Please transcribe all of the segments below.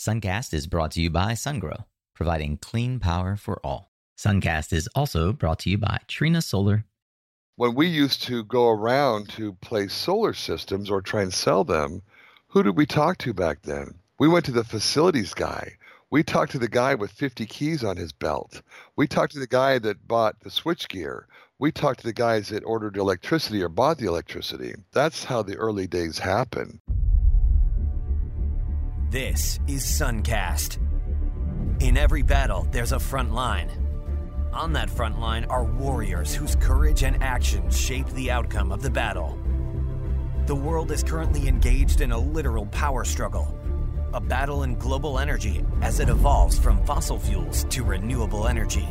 Suncast is brought to you by SunGrow, providing clean power for all. Suncast is also brought to you by Trina Solar. When we used to go around to place solar systems or try and sell them, who did we talk to back then? We went to the facilities guy. We talked to the guy with 50 keys on his belt. We talked to the guy that bought the switchgear. We talked to the guys that ordered electricity or bought the electricity. That's how the early days happen. This is Suncast. In every battle, there's a front line. On that front line are warriors whose courage and actions shape the outcome of the battle. The world is currently engaged in a literal power struggle, a battle in global energy as it evolves from fossil fuels to renewable energy.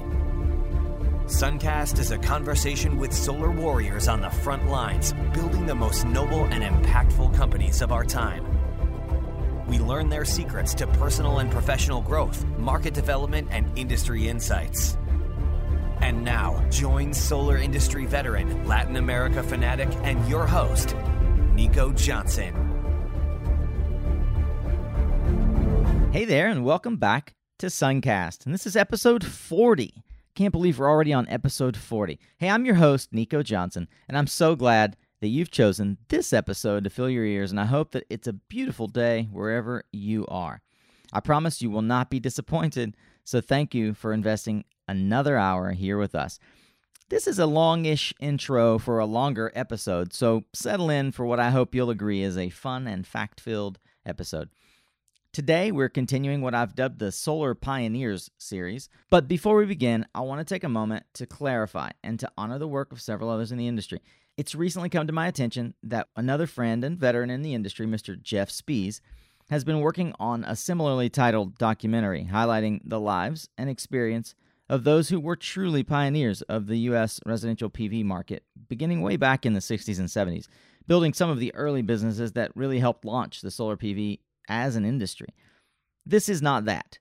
Suncast is a conversation with solar warriors on the front lines, building the most noble and impactful companies of our time. We learn their secrets to personal and professional growth, market development, and industry insights. And now, join solar industry veteran, Latin America fanatic, and your host, Nico Johnson. Hey there, and welcome back to Suncast. And this is episode 40. Can't believe we're already on episode 40. Hey, I'm your host, Nico Johnson, and I'm so glad that you've chosen this episode to fill your ears, and I hope that it's a beautiful day wherever you are. I promise you will not be disappointed, so thank you for investing another hour here with us. This is a longish intro for a longer episode, so settle in for what I hope you'll agree is a fun and fact filled episode. Today, we're continuing what I've dubbed the Solar Pioneers series. But before we begin, I want to take a moment to clarify and to honor the work of several others in the industry. It's recently come to my attention that another friend and veteran in the industry, Mr. Jeff Spees, has been working on a similarly titled documentary highlighting the lives and experience of those who were truly pioneers of the U.S. residential PV market, beginning way back in the 60s and 70s, building some of the early businesses that really helped launch the solar PV as an industry. This is not that.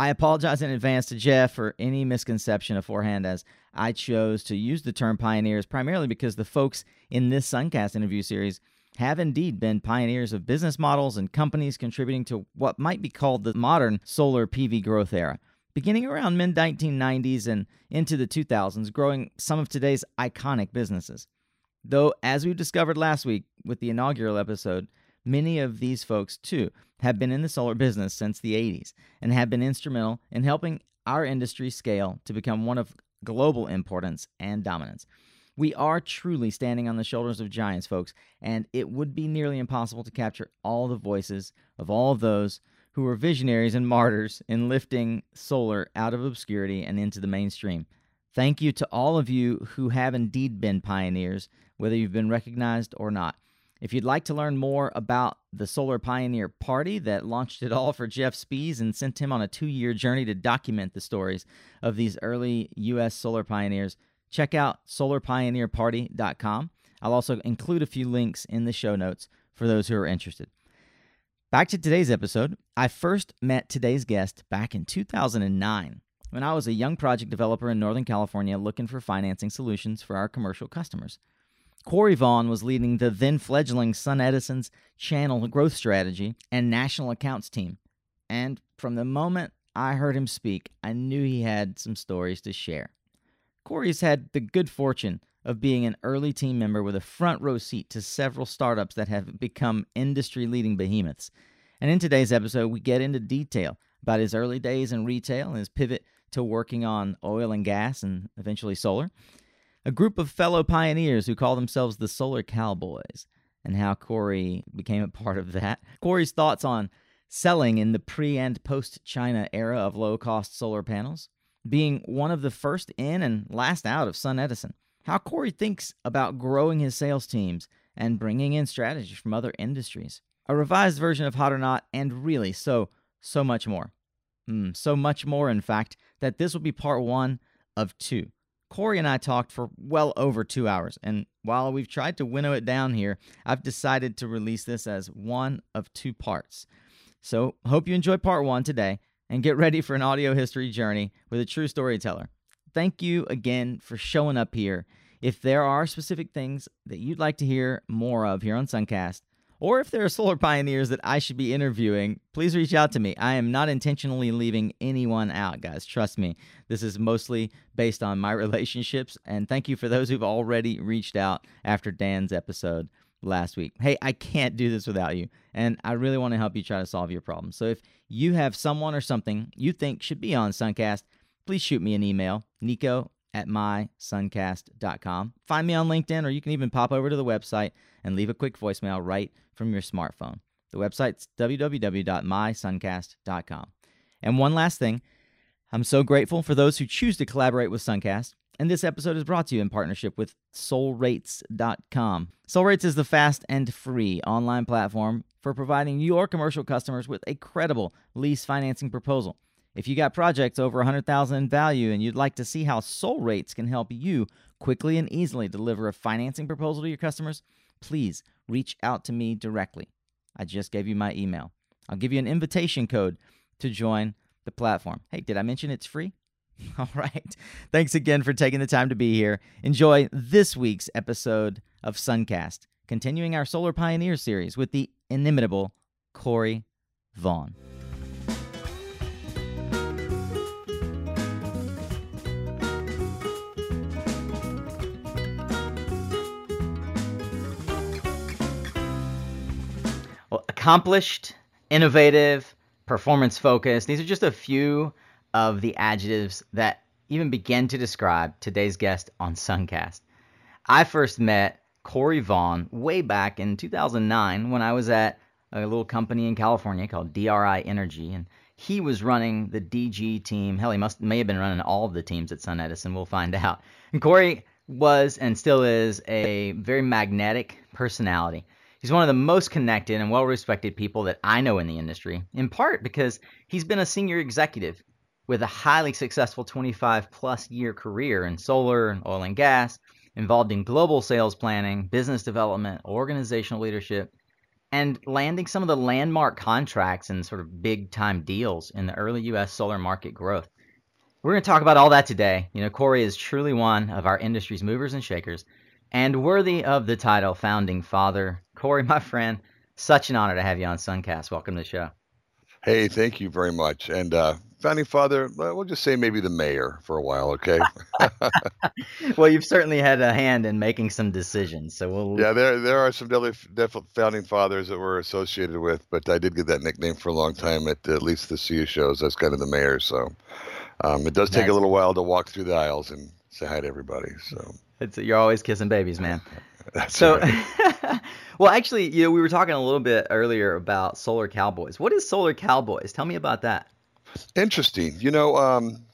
I apologize in advance to Jeff for any misconception beforehand, as I chose to use the term pioneers primarily because the folks in this Suncast interview series have indeed been pioneers of business models and companies contributing to what might be called the modern solar PV growth era. Beginning around mid 1990s and into the 2000s, growing some of today's iconic businesses. Though, as we discovered last week with the inaugural episode, Many of these folks, too, have been in the solar business since the 80s and have been instrumental in helping our industry scale to become one of global importance and dominance. We are truly standing on the shoulders of giants, folks, and it would be nearly impossible to capture all the voices of all those who were visionaries and martyrs in lifting solar out of obscurity and into the mainstream. Thank you to all of you who have indeed been pioneers, whether you've been recognized or not. If you'd like to learn more about the Solar Pioneer Party that launched it all for Jeff Spees and sent him on a two year journey to document the stories of these early U.S. solar pioneers, check out solarpioneerparty.com. I'll also include a few links in the show notes for those who are interested. Back to today's episode. I first met today's guest back in 2009 when I was a young project developer in Northern California looking for financing solutions for our commercial customers. Corey Vaughn was leading the then fledgling Sun Edison's channel growth strategy and national accounts team. And from the moment I heard him speak, I knew he had some stories to share. Corey's had the good fortune of being an early team member with a front row seat to several startups that have become industry leading behemoths. And in today's episode, we get into detail about his early days in retail and his pivot to working on oil and gas and eventually solar a group of fellow pioneers who call themselves the Solar Cowboys, and how Corey became a part of that. Corey's thoughts on selling in the pre and post China era of low cost solar panels, being one of the first in and last out of Sun Edison, how Corey thinks about growing his sales teams and bringing in strategies from other industries, a revised version of Hot or Not, and really so, so much more. Mm, so much more, in fact, that this will be part one of two. Corey and I talked for well over two hours, and while we've tried to winnow it down here, I've decided to release this as one of two parts. So, hope you enjoy part one today and get ready for an audio history journey with a true storyteller. Thank you again for showing up here. If there are specific things that you'd like to hear more of here on Suncast, or if there are solar pioneers that I should be interviewing, please reach out to me. I am not intentionally leaving anyone out, guys. Trust me. This is mostly based on my relationships. And thank you for those who've already reached out after Dan's episode last week. Hey, I can't do this without you. And I really want to help you try to solve your problem. So if you have someone or something you think should be on Suncast, please shoot me an email, nico at mysuncast.com. Find me on LinkedIn, or you can even pop over to the website and leave a quick voicemail right from your smartphone. The website's www.mysuncast.com. And one last thing I'm so grateful for those who choose to collaborate with Suncast. And this episode is brought to you in partnership with SoulRates.com. SoulRates is the fast and free online platform for providing your commercial customers with a credible lease financing proposal. If you got projects over 100,000 in value and you'd like to see how Soul Rates can help you quickly and easily deliver a financing proposal to your customers, please reach out to me directly. I just gave you my email. I'll give you an invitation code to join the platform. Hey, did I mention it's free? All right. Thanks again for taking the time to be here. Enjoy this week's episode of Suncast, continuing our Solar Pioneer series with the inimitable Corey Vaughn. Accomplished, innovative, performance focused. These are just a few of the adjectives that even begin to describe today's guest on Suncast. I first met Corey Vaughn way back in 2009 when I was at a little company in California called DRI Energy, and he was running the DG team. Hell, he must may have been running all of the teams at Sun Edison. We'll find out. And Corey was and still is a very magnetic personality. He's one of the most connected and well respected people that I know in the industry, in part because he's been a senior executive with a highly successful 25 plus year career in solar and oil and gas, involved in global sales planning, business development, organizational leadership, and landing some of the landmark contracts and sort of big time deals in the early U.S. solar market growth. We're going to talk about all that today. You know, Corey is truly one of our industry's movers and shakers and worthy of the title founding father. Corey, my friend, such an honor to have you on Suncast. Welcome to the show. Hey, thank you very much. And uh, founding father, we'll just say maybe the mayor for a while, okay? well, you've certainly had a hand in making some decisions, so we'll. Yeah, there there are some definitely founding fathers that we're associated with, but I did get that nickname for a long time at at least the CU shows. That's kind of the mayor, so um, it does take a little while to walk through the aisles and say hi to everybody. So it's, you're always kissing babies, man. That's so, right. well, actually, you know, we were talking a little bit earlier about Solar Cowboys. What is Solar Cowboys? Tell me about that. Interesting. You know, um,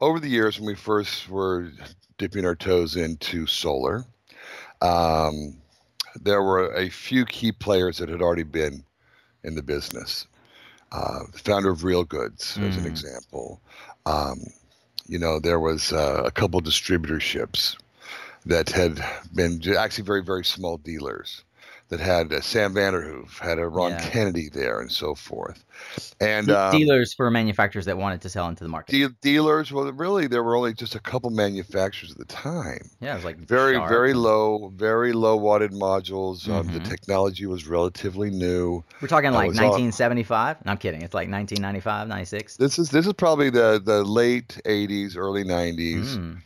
over the years when we first were dipping our toes into solar, um, there were a few key players that had already been in the business. Uh, the founder of Real Goods, mm. as an mm. example. Um, you know, there was uh, a couple distributorships that had been actually very, very small dealers that had uh, Sam Vanderhoof, had a Ron yeah. Kennedy there, and so forth. And um, dealers for manufacturers that wanted to sell into the market. De- dealers, well, really, there were only just a couple manufacturers at the time. Yeah, it was like very, Sharp. very low, very low watted modules. Mm-hmm. Um, the mm-hmm. technology was relatively new. We're talking like 1975. All... No, I'm kidding. It's like 1995, 96. This is this is probably the the late 80s, early 90s. Mm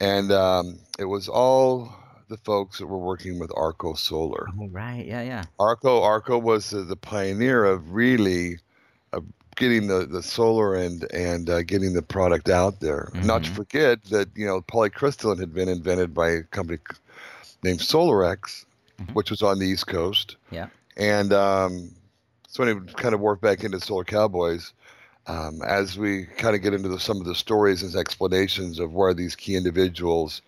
and um, it was all the folks that were working with Arco Solar. Oh, right, yeah, yeah. Arco Arco was the, the pioneer of really uh, getting the, the solar and and uh, getting the product out there. Mm-hmm. Not to mm-hmm. forget that you know polycrystalline had been invented by a company named Solarex, mm-hmm. which was on the East Coast. Yeah. And um, so when it kind of worked back into Solar Cowboys, um, as we kind of get into the, some of the stories and explanations of where these key individuals,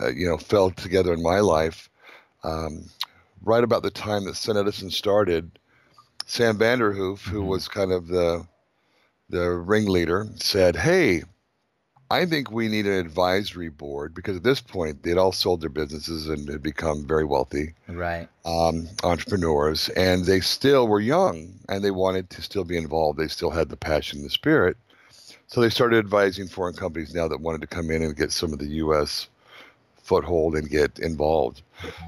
uh, you know, fell together in my life, um, right about the time that SunEdison started, Sam Vanderhoof, mm-hmm. who was kind of the the ringleader, said, "Hey, I think we need an advisory board because at this point they'd all sold their businesses and had become very wealthy, right? Um, entrepreneurs, and they still were young and they wanted to still be involved. They still had the passion, and the spirit, so they started advising foreign companies now that wanted to come in and get some of the U.S. foothold and get involved.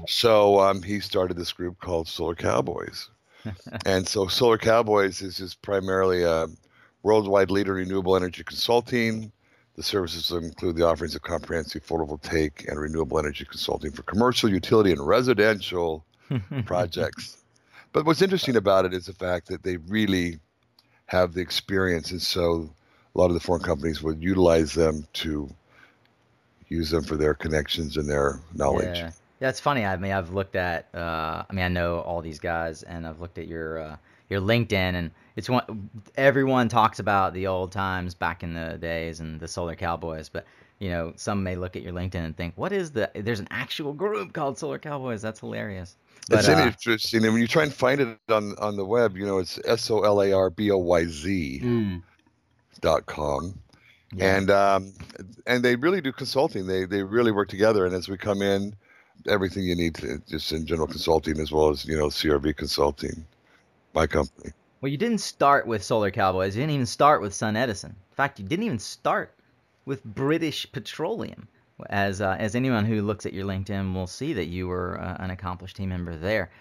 So um, he started this group called Solar Cowboys. and so Solar Cowboys is just primarily a worldwide leader in renewable energy consulting. The services include the offerings of comprehensive photovoltaic and renewable energy consulting for commercial, utility, and residential projects. But what's interesting about it is the fact that they really have the experience, and so a lot of the foreign companies would utilize them to use them for their connections and their knowledge. Yeah. Yeah, it's funny. I mean, I've looked at. Uh, I mean, I know all these guys, and I've looked at your uh, your LinkedIn, and it's one. Everyone talks about the old times back in the days and the Solar Cowboys, but you know, some may look at your LinkedIn and think, "What is the?" There's an actual group called Solar Cowboys. That's hilarious. But, it's uh, interesting, and when you try and find it on on the web, you know, it's S O L A R B O Y Z mm. dot com. Yeah. And um, and they really do consulting. They they really work together. And as we come in, everything you need to, just in general consulting as well as you know CRV consulting, my company. Well, you didn't start with Solar Cowboys. You didn't even start with Sun Edison. In fact, you didn't even start with British Petroleum. As uh, as anyone who looks at your LinkedIn will see that you were uh, an accomplished team member there.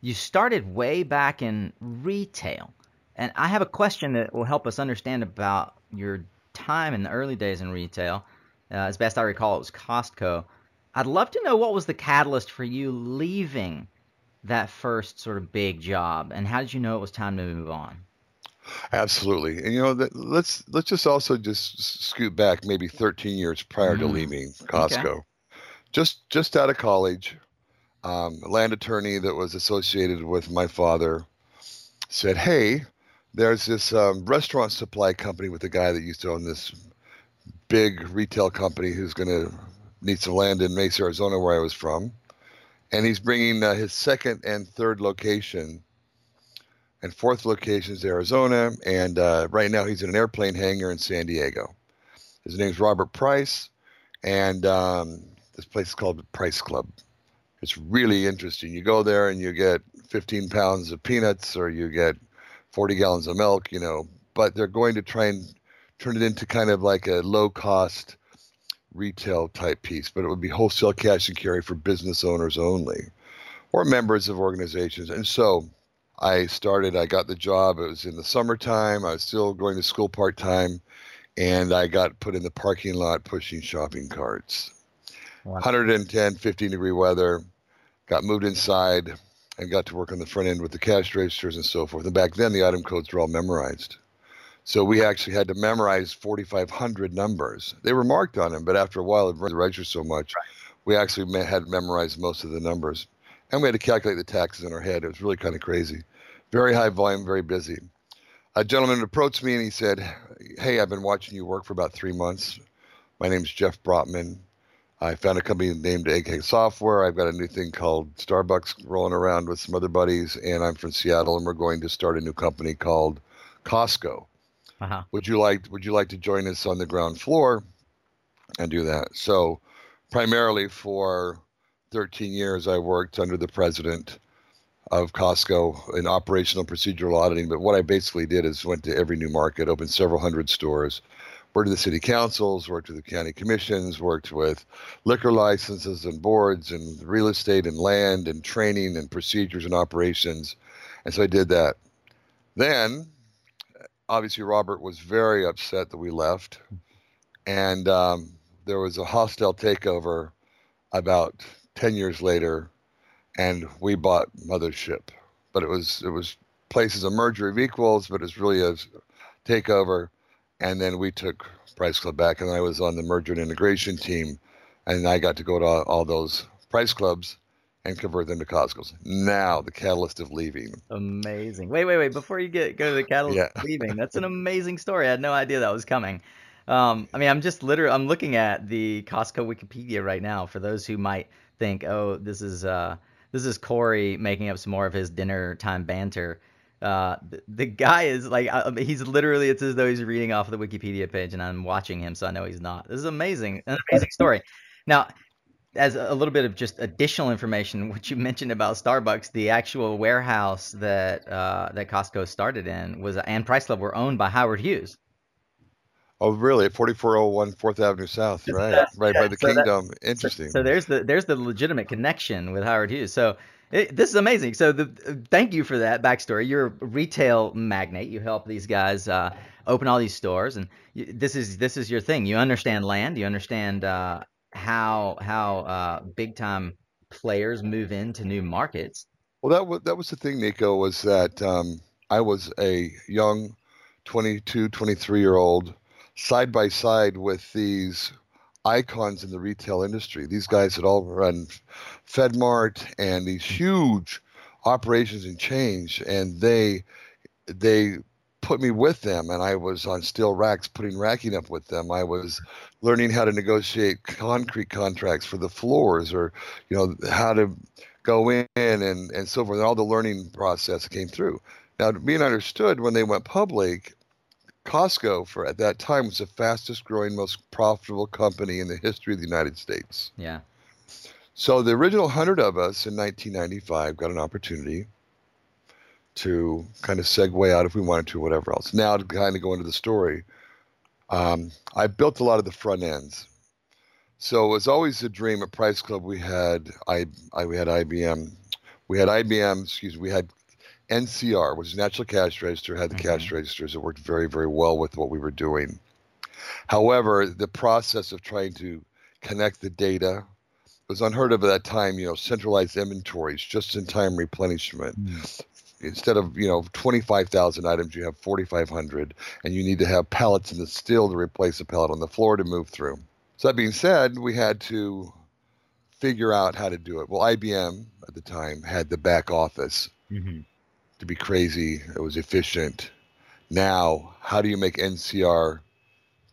You started way back in retail, and I have a question that will help us understand about your time in the early days in retail. Uh, as best I recall, it was Costco. I'd love to know what was the catalyst for you leaving that first sort of big job, and how did you know it was time to move on? Absolutely, and you know, that, let's let's just also just scoot back maybe 13 years prior mm. to leaving Costco. Okay. Just just out of college, um, a land attorney that was associated with my father said, "Hey, there's this um, restaurant supply company with a guy that used to own this big retail company who's going to need some land in Mesa, Arizona, where I was from. And he's bringing uh, his second and third location and fourth location is Arizona. And uh, right now he's in an airplane hangar in San Diego. His name's Robert Price. And um, this place is called the Price Club. It's really interesting. You go there and you get 15 pounds of peanuts or you get 40 gallons of milk, you know, but they're going to try and turn it into kind of like a low cost retail type piece, but it would be wholesale cash and carry for business owners only or members of organizations. And so I started, I got the job. It was in the summertime. I was still going to school part time, and I got put in the parking lot pushing shopping carts. Wow. 110, 15 degree weather. Got moved inside and got to work on the front end with the cash registers and so forth. And back then, the item codes were all memorized. So we actually had to memorize 4,500 numbers. They were marked on them, but after a while, it the register so much, we actually had memorized most of the numbers. And we had to calculate the taxes in our head. It was really kind of crazy. Very high volume, very busy. A gentleman approached me and he said, Hey, I've been watching you work for about three months. My name's Jeff Brotman. I found a company named AK Software. I've got a new thing called Starbucks rolling around with some other buddies, and I'm from Seattle, and we're going to start a new company called Costco. Uh-huh. Would you like Would you like to join us on the ground floor and do that? So, primarily for 13 years, I worked under the president of Costco in operational procedural auditing. But what I basically did is went to every new market, opened several hundred stores, worked with the city councils, worked with the county commissions, worked with liquor licenses and boards and real estate and land and training and procedures and operations. And so I did that. Then obviously Robert was very upset that we left, and um, there was a hostile takeover about ten years later, and we bought Mothership. But it was it was placed as a merger of equals, but it's really a takeover. And then we took Price Club back, and I was on the merger and integration team, and I got to go to all those Price Clubs and convert them to Costco's. Now the catalyst of leaving. Amazing. Wait, wait, wait. Before you get go to the catalyst yeah. of leaving, that's an amazing story. I had no idea that was coming. Um, I mean, I'm just literally I'm looking at the Costco Wikipedia right now for those who might think, oh, this is uh, this is Corey making up some more of his dinner time banter. Uh, the, the, guy is like uh, he's literally it's as though he's reading off the Wikipedia page, and I'm watching him, so I know he's not. This is amazing, an amazing story. Now, as a little bit of just additional information, what you mentioned about Starbucks, the actual warehouse that uh, that Costco started in was and Price Club were owned by Howard Hughes. Oh, really? 4401 Fourth Avenue South, right? right by the so Kingdome. Interesting. So, so, there's the there's the legitimate connection with Howard Hughes. So it, this is amazing. So the thank you for that backstory. You're a retail magnate. You help these guys uh, open all these stores, and you, this is this is your thing. You understand land. You understand uh, how how uh, big time players move into new markets. Well, that was that was the thing, Nico. Was that um, I was a young 22, 23 year old side by side with these icons in the retail industry. These guys had all run FedMart and these huge operations and change, and they they put me with them and I was on steel racks putting racking up with them. I was learning how to negotiate concrete contracts for the floors or you know how to go in and and so forth. And all the learning process came through. Now being understood when they went public, Costco for at that time was the fastest growing, most profitable company in the history of the United States. Yeah. So the original hundred of us in 1995 got an opportunity to kind of segue out if we wanted to, whatever else. Now to kind of go into the story, um, I built a lot of the front ends. So it was always a dream at Price Club. We had I, I we had IBM, we had IBM. Excuse me, we had NCR, which is National Cash Register, had the mm-hmm. cash registers. It worked very, very well with what we were doing. However, the process of trying to connect the data was unheard of at that time. You know, centralized inventories, just-in-time replenishment. Mm. Instead of you know 25,000 items, you have 4,500, and you need to have pallets in the still to replace a pallet on the floor to move through. So that being said, we had to figure out how to do it. Well, IBM at the time had the back office. Mm-hmm to be crazy. It was efficient. Now, how do you make NCR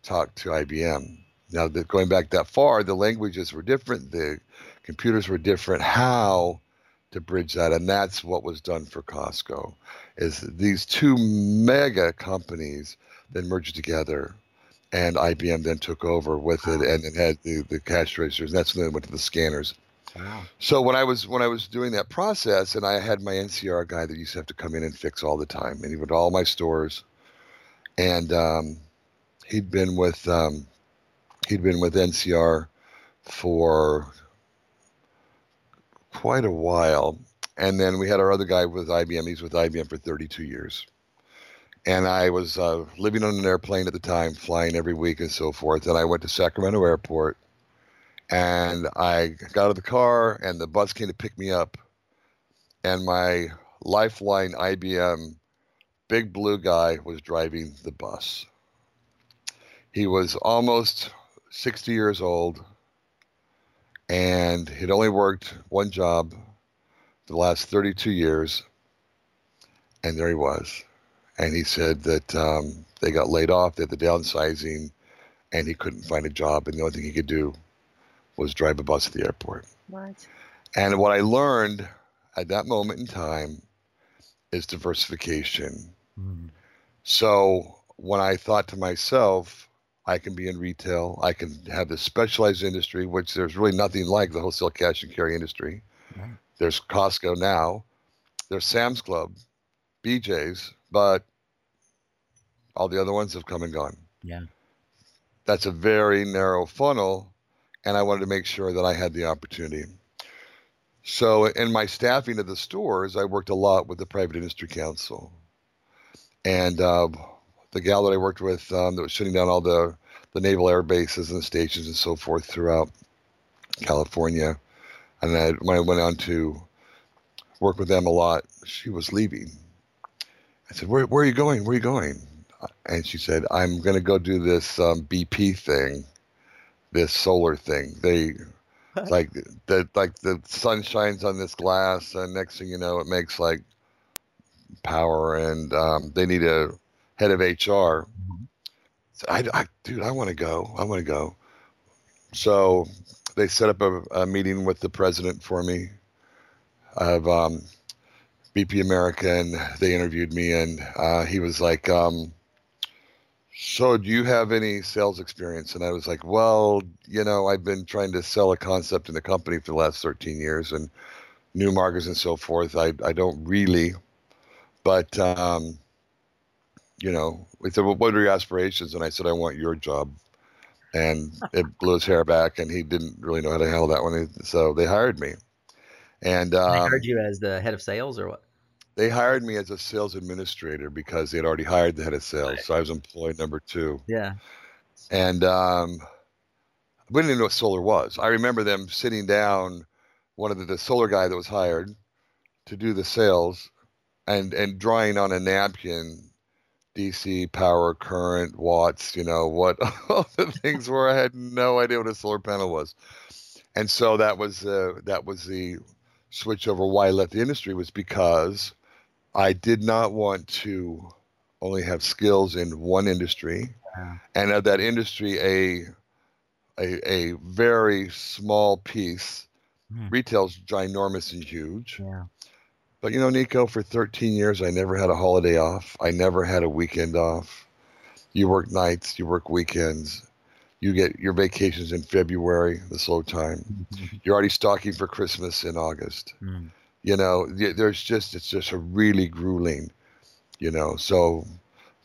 talk to IBM? Now, the, going back that far, the languages were different, the computers were different. How to bridge that, and that's what was done for Costco. Is these two mega companies then merged together, and IBM then took over with it, and then had the, the cash registers. And that's when they went to the scanners. Wow. So when I was when I was doing that process, and I had my NCR guy that used to have to come in and fix all the time, and he went to all my stores, and um, he'd been with um, he'd been with NCR for quite a while, and then we had our other guy with IBM. He's with IBM for 32 years, and I was uh, living on an airplane at the time, flying every week and so forth. And I went to Sacramento Airport and I got out of the car, and the bus came to pick me up, and my Lifeline IBM big blue guy was driving the bus. He was almost 60 years old, and he'd only worked one job the last 32 years, and there he was. And he said that um, they got laid off, they had the downsizing, and he couldn't find a job, and the only thing he could do was drive a bus to the airport. What? And what I learned at that moment in time is diversification. Mm. So when I thought to myself, I can be in retail, I can have this specialized industry, which there's really nothing like the wholesale cash and carry industry. Mm. There's Costco now, there's Sam's Club, BJ's, but all the other ones have come and gone. Yeah. That's a very narrow funnel and I wanted to make sure that I had the opportunity. So, in my staffing of the stores, I worked a lot with the Private Industry Council, and uh, the gal that I worked with um, that was shutting down all the the naval air bases and stations and so forth throughout California, and I, when I went on to work with them a lot, she was leaving. I said, "Where, where are you going? Where are you going?" And she said, "I'm going to go do this um, BP thing." this solar thing. They like the like the sun shines on this glass, and next thing you know, it makes like power, and um, they need a head of HR. Mm-hmm. So I, I, dude, I want to go. I want to go. So they set up a, a, meeting with the president for me of um, BP America, and they interviewed me, and uh, he was like, um, so, do you have any sales experience? And I was like, Well, you know, I've been trying to sell a concept in the company for the last 13 years and new markets and so forth. I, I don't really, but um, you know, he said, "Well, what are your aspirations?" And I said, "I want your job." And it blew his hair back, and he didn't really know how to handle that one. So they hired me, and um, they hired you as the head of sales, or what? They hired me as a sales administrator because they had already hired the head of sales, right. so I was employee number two. Yeah, and um, we didn't even know what solar was. I remember them sitting down, one of the, the solar guy that was hired to do the sales, and and drawing on a napkin DC power, current, watts, you know, what all the things were. I had no idea what a solar panel was. And so that was uh, that was the switch over why I left the industry was because I did not want to only have skills in one industry and of that industry a a, a very small piece. Mm. Retail's ginormous and huge. Yeah. But you know, Nico, for 13 years, I never had a holiday off. I never had a weekend off. You work nights, you work weekends. You get your vacations in February, the slow time. You're already stocking for Christmas in August. Mm. You know, there's just, it's just a really grueling, you know. So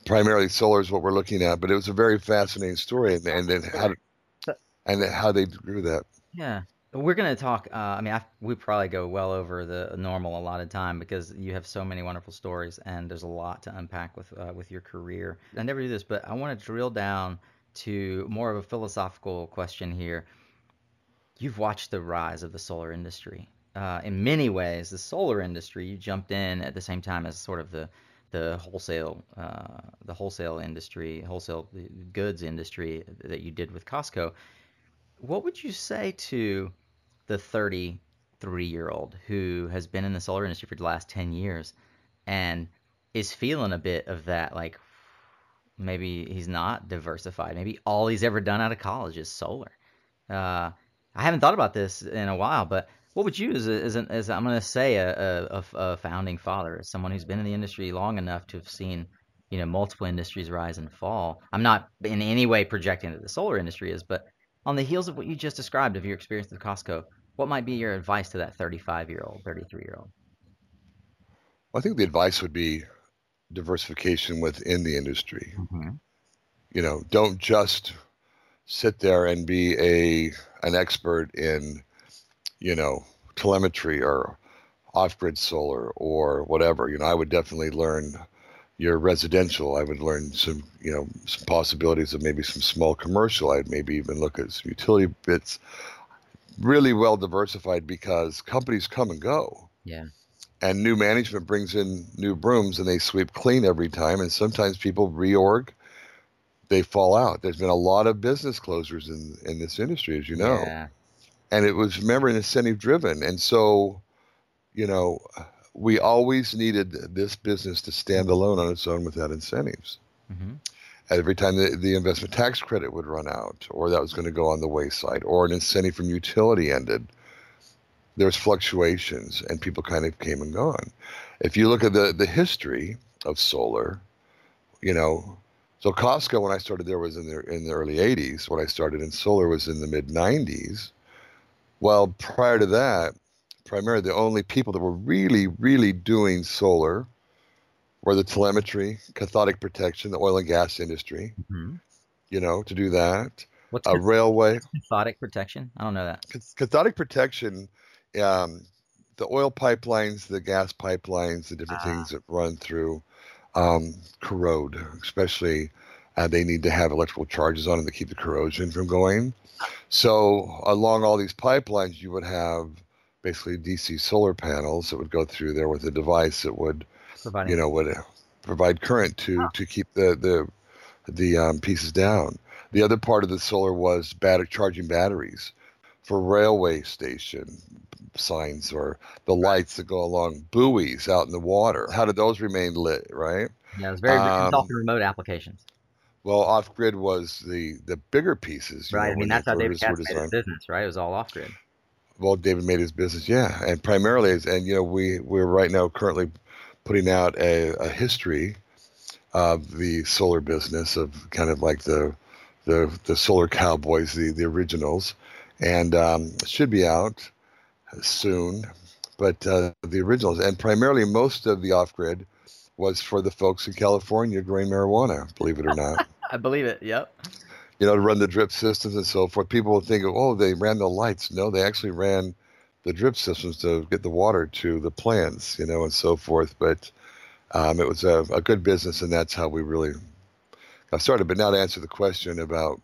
primarily solar is what we're looking at, but it was a very fascinating story and, and then how, and how they grew that. Yeah. We're going to talk. Uh, I mean, I, we probably go well over the normal allotted time because you have so many wonderful stories, and there's a lot to unpack with uh, with your career. I never do this, but I want to drill down to more of a philosophical question here. You've watched the rise of the solar industry. Uh, in many ways, the solar industry you jumped in at the same time as sort of the the wholesale uh, the wholesale industry, wholesale goods industry that you did with Costco. What would you say to the 33 year old who has been in the solar industry for the last 10 years and is feeling a bit of that like maybe he's not diversified. Maybe all he's ever done out of college is solar. Uh, i haven't thought about this in a while but what would you as, as, as i'm going to say a, a, a, founding father someone who's been in the industry long enough to have seen you know multiple industries rise and fall. I'm not in any way projecting that the solar industry is but on the heels of what you just described of your experience with Costco, what might be your advice to that 35 year old, 33 year old? Well, I think the advice would be diversification within the industry. Mm-hmm. You know, don't just sit there and be a an expert in, you know, telemetry or off-grid solar or whatever. You know, I would definitely learn your residential, I would learn some, you know, some possibilities of maybe some small commercial. I'd maybe even look at some utility bits. Really well diversified because companies come and go. Yeah. And new management brings in new brooms and they sweep clean every time. And sometimes people reorg, they fall out. There's been a lot of business closures in, in this industry, as you know. Yeah. And it was, remember, incentive driven. And so, you know, we always needed this business to stand alone on its own without incentives. Mm-hmm. Every time the, the investment tax credit would run out, or that was going to go on the wayside, or an incentive from utility ended, there was fluctuations, and people kind of came and gone. If you look at the the history of solar, you know, so Costco when I started there was in the in the early '80s. When I started in solar was in the mid '90s. Well, prior to that, primarily the only people that were really, really doing solar were the telemetry, cathodic protection, the oil and gas industry. Mm-hmm. You know, to do that. What's a railway? Cathodic protection? I don't know that. Cathodic protection, um, the oil pipelines, the gas pipelines, the different ah. things that run through um, corrode, especially uh, they need to have electrical charges on them to keep the corrosion from going. So along all these pipelines, you would have basically DC solar panels that would go through there with a device that would, Providing. you know, would provide current to to keep the the the um, pieces down. The other part of the solar was battery charging batteries for railway station signs or the lights that go along buoys out in the water. How did those remain lit? Right. Yeah, it was very um, remote applications. Well, off grid was the the bigger pieces. Right. Know, I mean, that's how David Katz made his business, right? It was all off grid well, David made his business, yeah, and primarily, is, and you know, we we're right now currently putting out a, a history of the solar business of kind of like the the the solar cowboys, the the originals, and um, should be out soon. But uh, the originals, and primarily most of the off grid was for the folks in California growing marijuana, believe it or not. I believe it. Yep. You know, to run the drip systems and so forth. People will think, oh, they ran the lights. No, they actually ran the drip systems to get the water to the plants, you know, and so forth. But um, it was a, a good business, and that's how we really got started. But now to answer the question about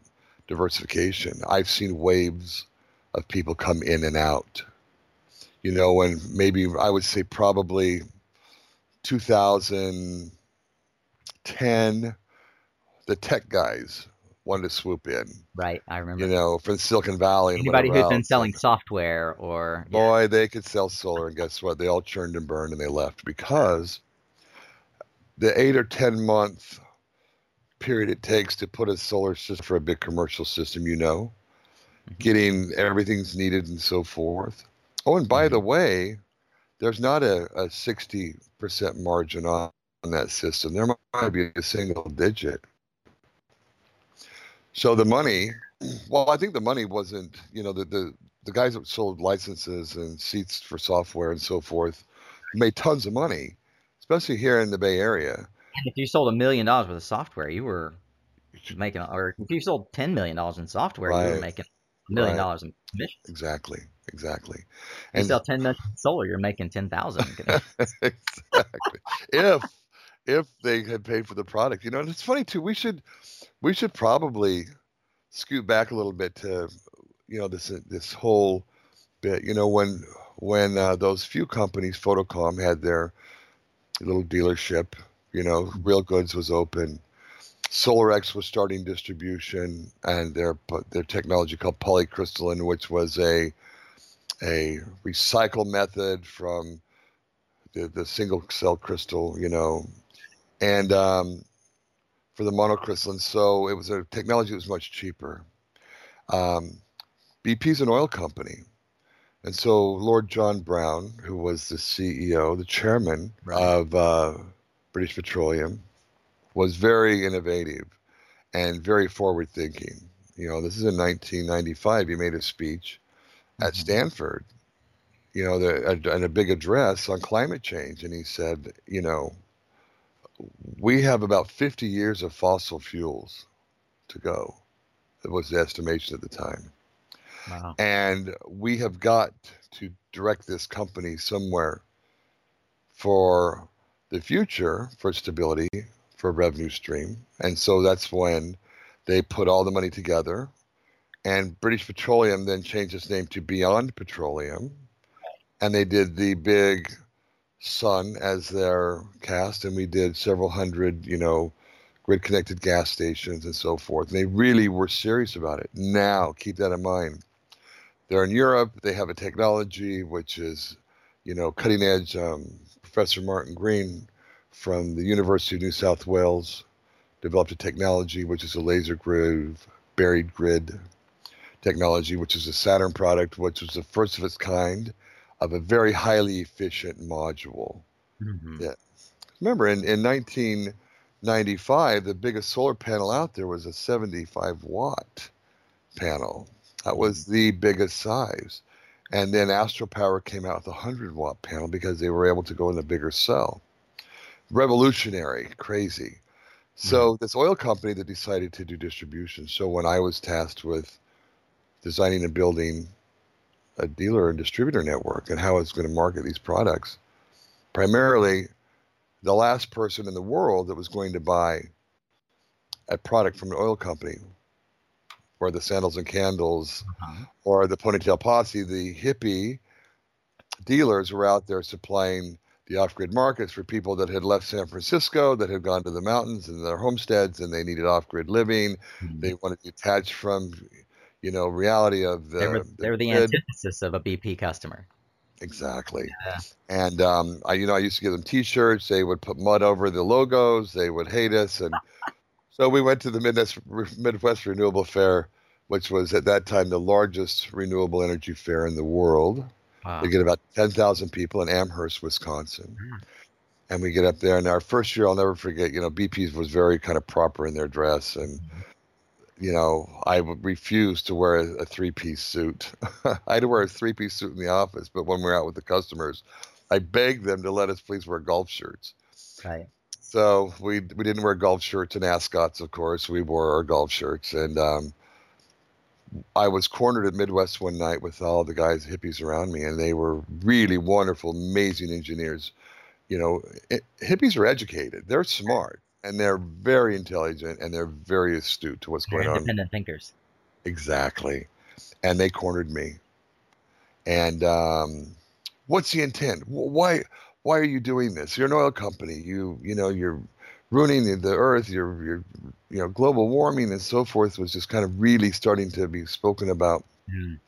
diversification, I've seen waves of people come in and out. You know, and maybe I would say probably 2010, the tech guys wanted to swoop in. Right, I remember. You know, from Silicon Valley. and Anybody who's been else. selling software or yeah. Boy, they could sell solar, and guess what? They all churned and burned, and they left because the eight or ten month period it takes to put a solar system for a big commercial system, you know, Mhm. getting everything's needed and so forth. Oh, and by the way, there's not a, a 60% margin on, on that system. There might be a single digit. So the money, well, I think the money wasn't, you know, the, the, the guys that sold licenses and seats for software and so forth made tons of money, especially here in the Bay Area. if you sold a million dollars worth of software, you were making, or if you sold ten million dollars in software, you were making a million Right. dollars in commission. Exactly, exactly. If you sell ten million solar, you're making ten thousand. exactly. If if they had paid for the product, you know, and it's funny too. We should we should probably scoot back a little bit to you know this this whole bit. You know, when when uh, those few companies, Photocomm, had their little dealership. You know, Real Goods was open. Solarex was starting distribution, and their their technology called polycrystalline, which was a a recycle method from the, the single cell crystal, you know, and um, for the monocrystalline. So it was a technology that was much cheaper. Um, BP's an oil company. And so Lord John Browne, who was the CEO, the chairman Right. of uh, British Petroleum, was very innovative and very forward thinking. You know, this is in 1995. He made a speech at Mhm. Stanford, you know, the, a, and a big address on climate change. And he said, you know, we have about 50 years of fossil fuels to go. That was the estimation at the time. Wow. And we have got to direct this company somewhere for the future, for stability, for revenue stream. And so that's when they put all the money together. And British Petroleum then changed its name to Beyond Petroleum. And they did the big sun as their cast. And we did several hundred, you know, grid connected gas stations and so forth. And they really were serious about it. Now, keep that in mind. They're in Europe. They have a technology which is, you know, cutting edge. Um, Professor Martin Green from the University of New South Wales developed a technology which is a laser grid, buried grid technology, which is a Saturn product, which was the first of its kind of a very highly efficient module. Mhm. Yeah. Remember, in, in 1995, the biggest solar panel out there was a 75 watt panel. That was the biggest size. And then AstroPower came out with a 100 watt panel because they were able to go in a bigger cell. Revolutionary, crazy. So, this oil company that decided to do distribution. So, when I was tasked with designing and building a dealer and distributor network and how it's going to market these products, primarily the last person in the world that was going to buy a product from an oil company or the sandals and candles Uh-huh. or the ponytail posse the hippie dealers were out there supplying the off-grid markets for people that had left san francisco that had gone to the mountains and their homesteads and they needed off-grid living Mhm. they wanted to detach from you know reality of the, They were, the they were the antithesis of a BP customer. Exactly. Yeah. And um, I, you know, I used to give them T-shirts. They would put mud over the logos. They would hate us, and so we went to the Midwest, Midwest Renewable Fair, which was at that time the largest renewable energy fair in the world. Wow. We get about ten thousand people in Amherst, Wisconsin, Mm. and we get up there. And our first year, I'll never forget. You know, BP was very kind of proper in their dress, and you know, I would refuse to wear a, a three-piece suit. I had to wear a three-piece suit in the office, but when we we're out with the customers, I begged them to let us please wear golf shirts. Right. So we we didn't wear golf shirts and ascots, of course. We wore our golf shirts, and um, I was cornered at Midwest one night with all the guys, hippies around me, and they were really wonderful, amazing engineers. You know, it, hippies are educated; they're smart, and they're very intelligent, and they're very astute to what's They're going on. independent thinkers. Exactly. And they cornered me. And um, what's the intent? Why why are you doing this? You're an oil company. You you know you're ruining the, the earth. You're you're you know global warming and so forth was just kind of really starting to be spoken about. Mm.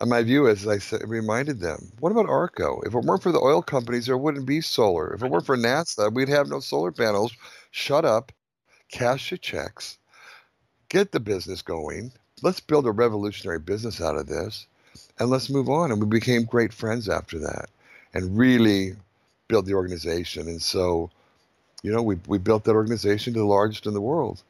And my view is, I said, reminded them, what about ARCO? If it weren't for the oil companies, there wouldn't be solar. If it weren't for NASA, we'd have no solar panels. Shut up, cash your checks, get the business going. Let's build a revolutionary business out of this, and let's move on. And we became great friends after that, and really built the organization. And so, you know, we we built that organization to the largest in the world,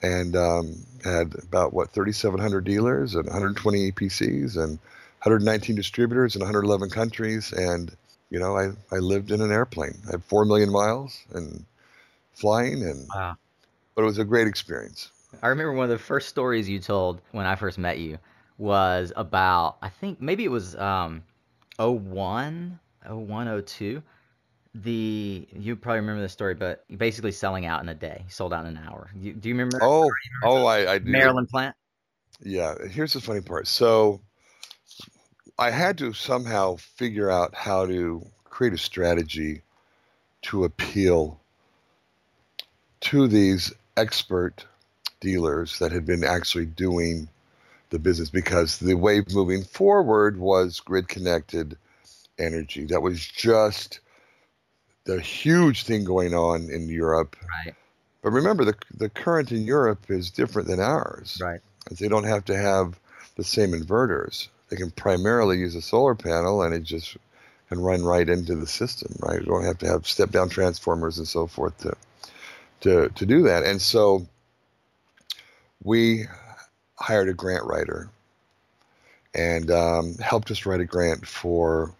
and um, had about what 3,700 dealers and 120 EPCs and 119 distributors in 111 countries. And you know, I I lived in an airplane. I had four million miles and flying, and Wow. but it was a great experience. I remember one of the first stories you told when I first met you was about I think maybe it was um 01, 01, 02. The you probably remember the story, but basically selling out in a day, sold out in an hour. You, do you remember Oh, oh, I, I do. Maryland plant? Yeah, here's the funny part. So I had to somehow figure out how to create a strategy to appeal to these expert dealers that had been actually doing the business because the wave moving forward was grid connected energy. That was just the huge thing going on in Europe. Right, But remember, the, the current in Europe is different than ours right. they don't have to have the same inverters. They can primarily use a solar panel and it just can run right into the system, right? You don't have to have step down transformers and so forth to to to do that. And so we hired a grant writer and um, helped us write a grant for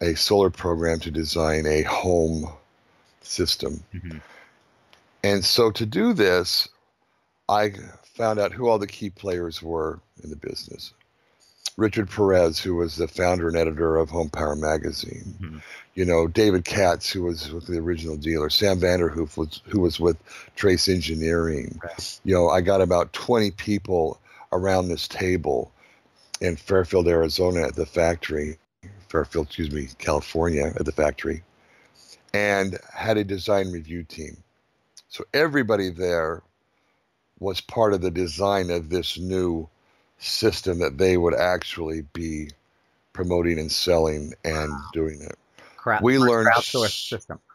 a solar program to design a home system. Mhm. And so to do this, I found out who all the key players were in the business. Richard Perez, who was the founder and editor of Home Power Magazine. Mhm. You know, David Katz, who was with the original dealer. Sam Vanderhoof, was, who was with Trace Engineering. Right. You know, I got about 20 people around this table in Fairfield, Arizona at the factory. Fairfield, excuse me, California at the factory. And had a design review team. So everybody there was part of the design of this new system that they would actually be promoting and selling and doing it. Crowd, We learned crowdsourced system.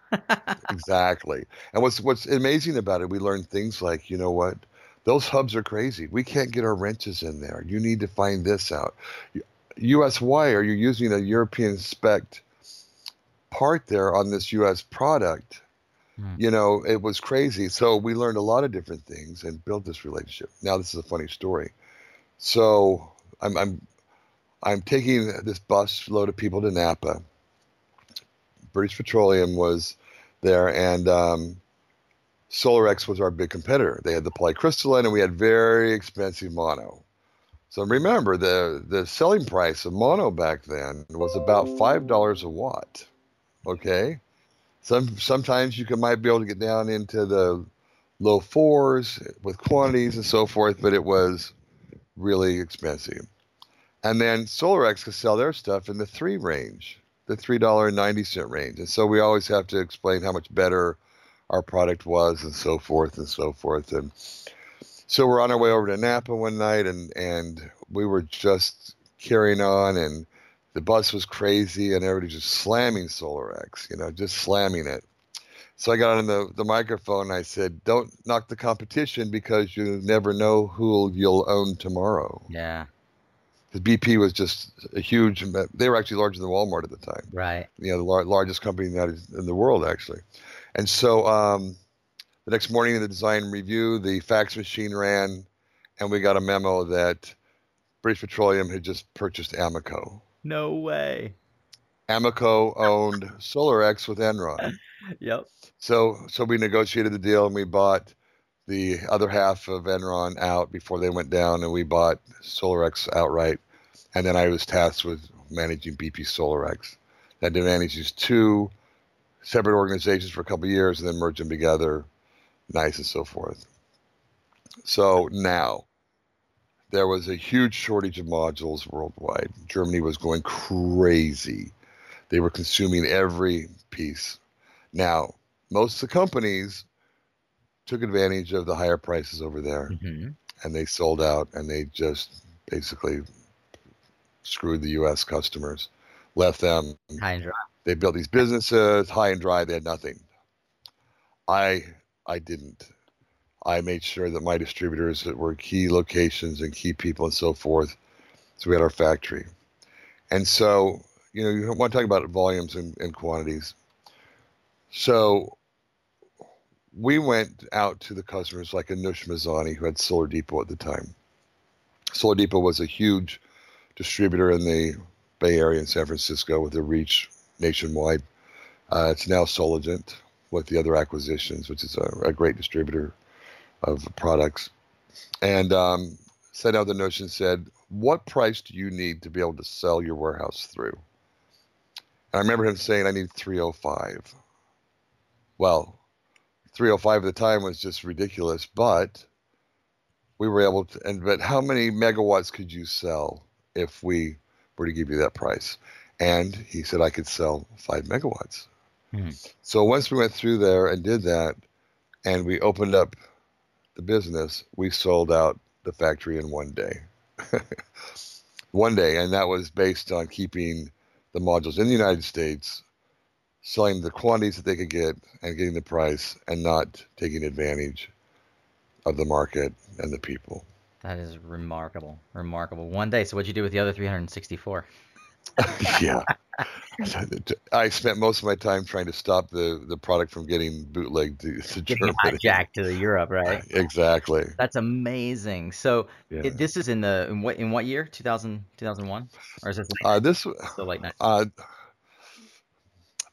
Exactly. And what's what's amazing about it, we learned things like, you know what? Those hubs are crazy. We can't get our wrenches in there. You need to find this out. US wire, you're using a European spec part there on this US product. Hmm. You know, it was crazy. So we learned a lot of different things and built this relationship. Now this is a funny story. So I'm I'm I'm taking this bus load of people to Napa. British Petroleum was there, and um, Solarex was our big competitor. They had the polycrystalline, and we had very expensive mono. So remember, the the selling price of mono back then was about five dollars a watt. Okay, some sometimes you can might be able to get down into the low fours with quantities and so forth, but it was really expensive. And then Solarex could sell their stuff in the three range, the three dollar and ninety cent range. And so we always have to explain how much better our product was and so forth and so forth. And so we're on our way over to Napa one night and and we were just carrying on and the bus was crazy and everybody just slamming Solarex, you know, just slamming it. So I got on the, the microphone and I said, Don't knock the competition because you never know who you'll own tomorrow Yeah, because BP was just a huge. They were actually larger than Walmart at the time. right. You know, the lar- largest company in the, United- in the world actually. And so um, the next morning in the design review, the fax machine ran, and we got a memo that British Petroleum had just purchased Amoco. No way. Amoco owned Solarex with Enron. Yep. So so we negotiated the deal and we bought the other half of Enron out before they went down, and we bought Solarex outright. And then I was tasked with managing BP Solarex. I had to manage these two separate organizations for a couple years and then merge them together, nice and so forth. So now there was a huge shortage of modules worldwide. Germany was going crazy. They were consuming every piece. Now, most of the companies took advantage of the higher prices over there hmm and they sold out and they just basically screwed the US customers, left them. High and dry. they built these businesses high and dry they had nothing. I i didn't. I made sure that my distributors that were key locations and key people and so forth so we had our factory. And so you know you want to talk about volumes and, and quantities. So we went out to the customers like Anush Mazani, who had Solar Depot at the time. Solar Depot was a huge distributor in the Bay Area in San Francisco with a reach nationwide. Uh, it's now Soligent with the other acquisitions, which is a, a great distributor of products. And um, sent out the notion said, What price do you need to be able to sell your warehouse through? And I remember him saying, I need 305. Well, 305 at the time was just ridiculous, but we were able to. And but how many megawatts could you sell if we were to give you that price? And he said I could sell five megawatts. Hmm. So once we went through there and did that, and we opened up the business, we sold out the factory in one day. one day, and that was based on keeping the modules in the United States, selling the quantities that they could get, and getting the price, and not taking advantage of the market and the people. That is remarkable. Remarkable. One day. So what'd you do with the other 364? yeah. I spent most of my time trying to stop the, the product from getting bootlegged to, to Germany. hijacked to Europe, right? Exactly. That's amazing. So Yeah. it, this is in the in what in what year? 2000 2001 or is this Uh, this late night? uh,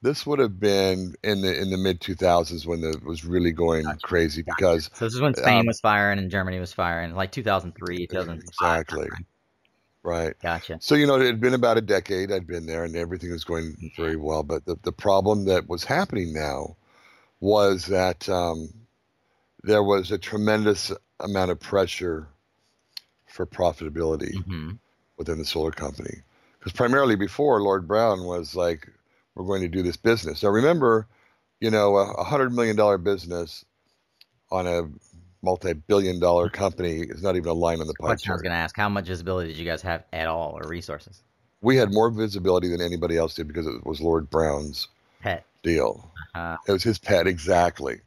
this would have been in the in the mid 2000s when it was really going crazy because So this is when Spain um, was firing and Germany was firing, like 2003, 2005. exactly right. Gotcha. So you know it had been about a decade I'd been there and everything was going very well, but the the problem that was happening now was that um, there was a tremendous amount of pressure for profitability. hmm within the solar company. Because primarily before, Lord Browne was like, we're going to do this business. Now remember, you know, a hundred million dollar business on a multi-billion dollar company is not even a line on the pie Question I was going to ask: How much visibility did you guys have at all, or resources? We had more visibility than anybody else did because it was Lord Browne's Pet. deal. Uh, It was his pet, exactly.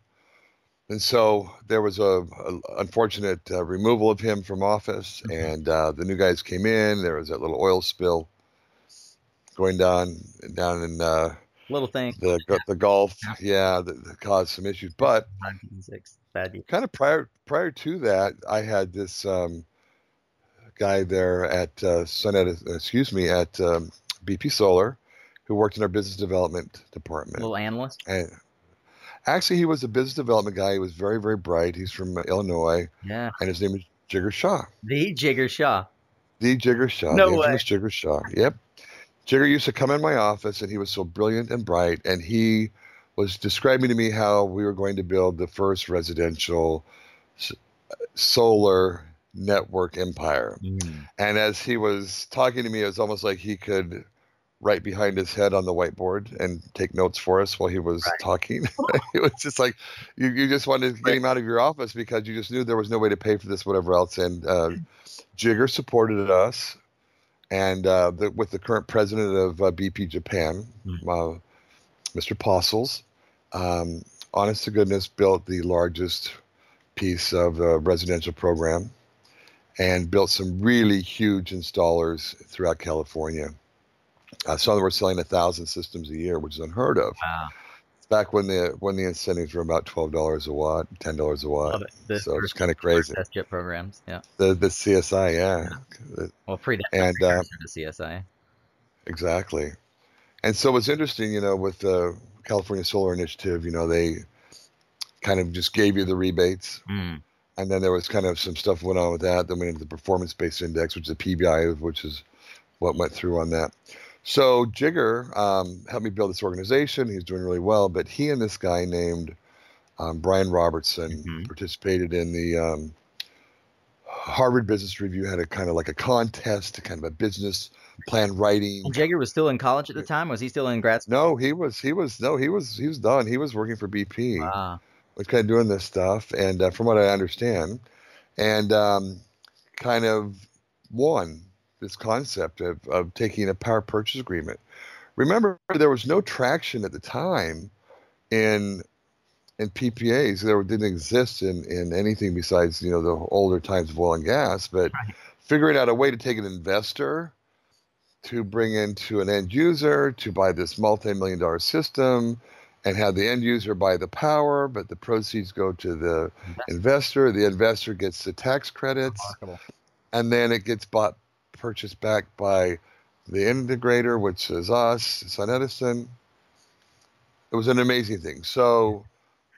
And so there was a, a unfortunate uh, removal of him from office, Mhm. and uh, the new guys came in. There was that little oil spill going down down in uh, little thing. the the Gulf. Yeah, that, that caused some issues. But 1906. Bad year. kind of prior prior to that, I had this um, guy there at uh, Sunet, excuse me, at um, BP Solar, who worked in our business development department. Little analyst. And actually, he was a business development guy. He was very, very bright. He's from Illinois, Yeah. and his name is Jigar Shah. The Jigar Shah. The Jigar Shah. No the way. Jigar Shah. Yep. Jigar used to come in my office, and he was so brilliant and bright, and he was describing to me how we were going to build the first residential solar network empire. Mm. And as he was talking to me, it was almost like he could write behind his head on the whiteboard and take notes for us while he was Right. talking. it was just like you, you just wanted to get him out of your office because you just knew there was no way to pay for this, whatever else. And uh, Jigar supported us. And uh, the, with the current president of uh, BP Japan, Hmm. uh, Mr. Possels, um, honest to goodness, built the largest piece of the residential program and built some really huge installers throughout California. Uh, some of them were selling a thousand systems a year, which is unheard of. Wow. Back when the when the incentives were about twelve dollars a watt, ten dollars a watt. It. So it's kind of crazy. Test jet programs. Yeah. The the CSI, yeah, The- Well, pre and uh, the CSI. exactly. And so what's interesting, you know, with the California Solar Initiative, you know, they kind of just gave you the rebates. Mm. And then there was kind of some stuff went on with that. Then we went into the performance based index, which is a PBI, which is what went through on that. So Jigar um, helped me build this organization. He's doing really well. But he and this guy named um, Brian Robertson Mhm. participated in the um, Harvard Business Review had a kind of like a contest, kind of a business plan writing. And Jigar was still in college at the time. Was he still in grad school? No, he was he was no he was he was done. He was working for BP. Wow. was kind of doing this stuff, and uh, from what I understand, and um, kind of won this concept of, of taking a power purchase agreement. Remember, there was no traction at the time in in PPAs. There didn't exist in, in anything besides you know the older times of oil and gas. But Right. figuring out a way to take an investor to bring into an end user to buy this multi-million dollar system and have the end user buy the power, but the proceeds go to the investor. The investor gets the tax credits, Remarkable. and then it gets bought, purchased back by the integrator, which is us, Sun Edison. It was an amazing thing. So,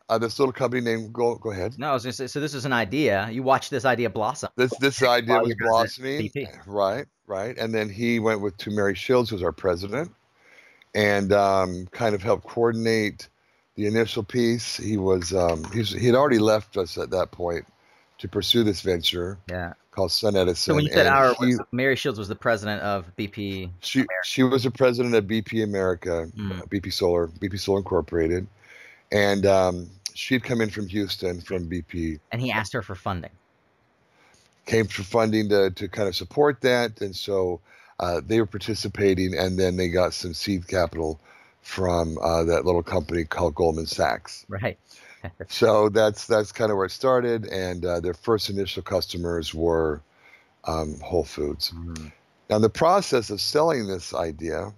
uh, this little company named Go Go ahead. No, I was going to say. So this is an idea. You watched this idea blossom. This this idea was you guys at blossoming, right? Right, and then he went with to Mary Shields, who's our president, and um, kind of helped coordinate the initial piece. He was um, he's, he had already left us at that point to pursue this venture Yeah. Called Sun Edison. So when you said our, he- Mary Shields was the president of BP. she she was the president of BP America, Mm. uh, BP Solar, BP Solar Incorporated, and um, she'd come in from Houston from BP. and he asked her for funding. came for funding to, to kind of support that. And so uh, they were participating, and then they got some seed capital from uh, that little company called Goldman Sachs. Right. So that's that's kind of where it started, and uh, their first initial customers were um, Whole Foods. Mm. Now, in the process of selling this idea,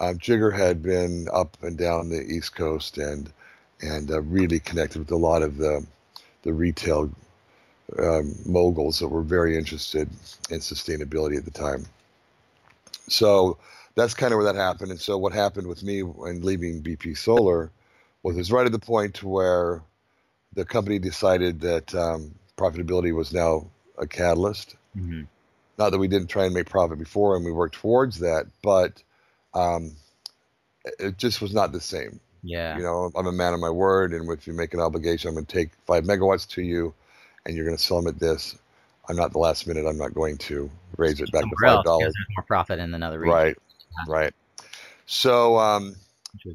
um, Jigar had been up and down the East Coast and and uh, really connected with a lot of the the retail um, moguls that were very interested in sustainability at the time. So that's kind of where that happened. And so what happened with me when leaving BP Solar was right at the point where the company decided that um, profitability was now a catalyst Mhm. not that we didn't try and make profit before and we worked towards that, but um, it- just was not the same. Yeah. You know, I'm a man of my word, and if you make an obligation, I'm going to take five megawatts to you, and you're going to sell them at this. I'm not the last minute. I'm not going to raise it back to five dollars. there's more profit in another region. Right, right. So um,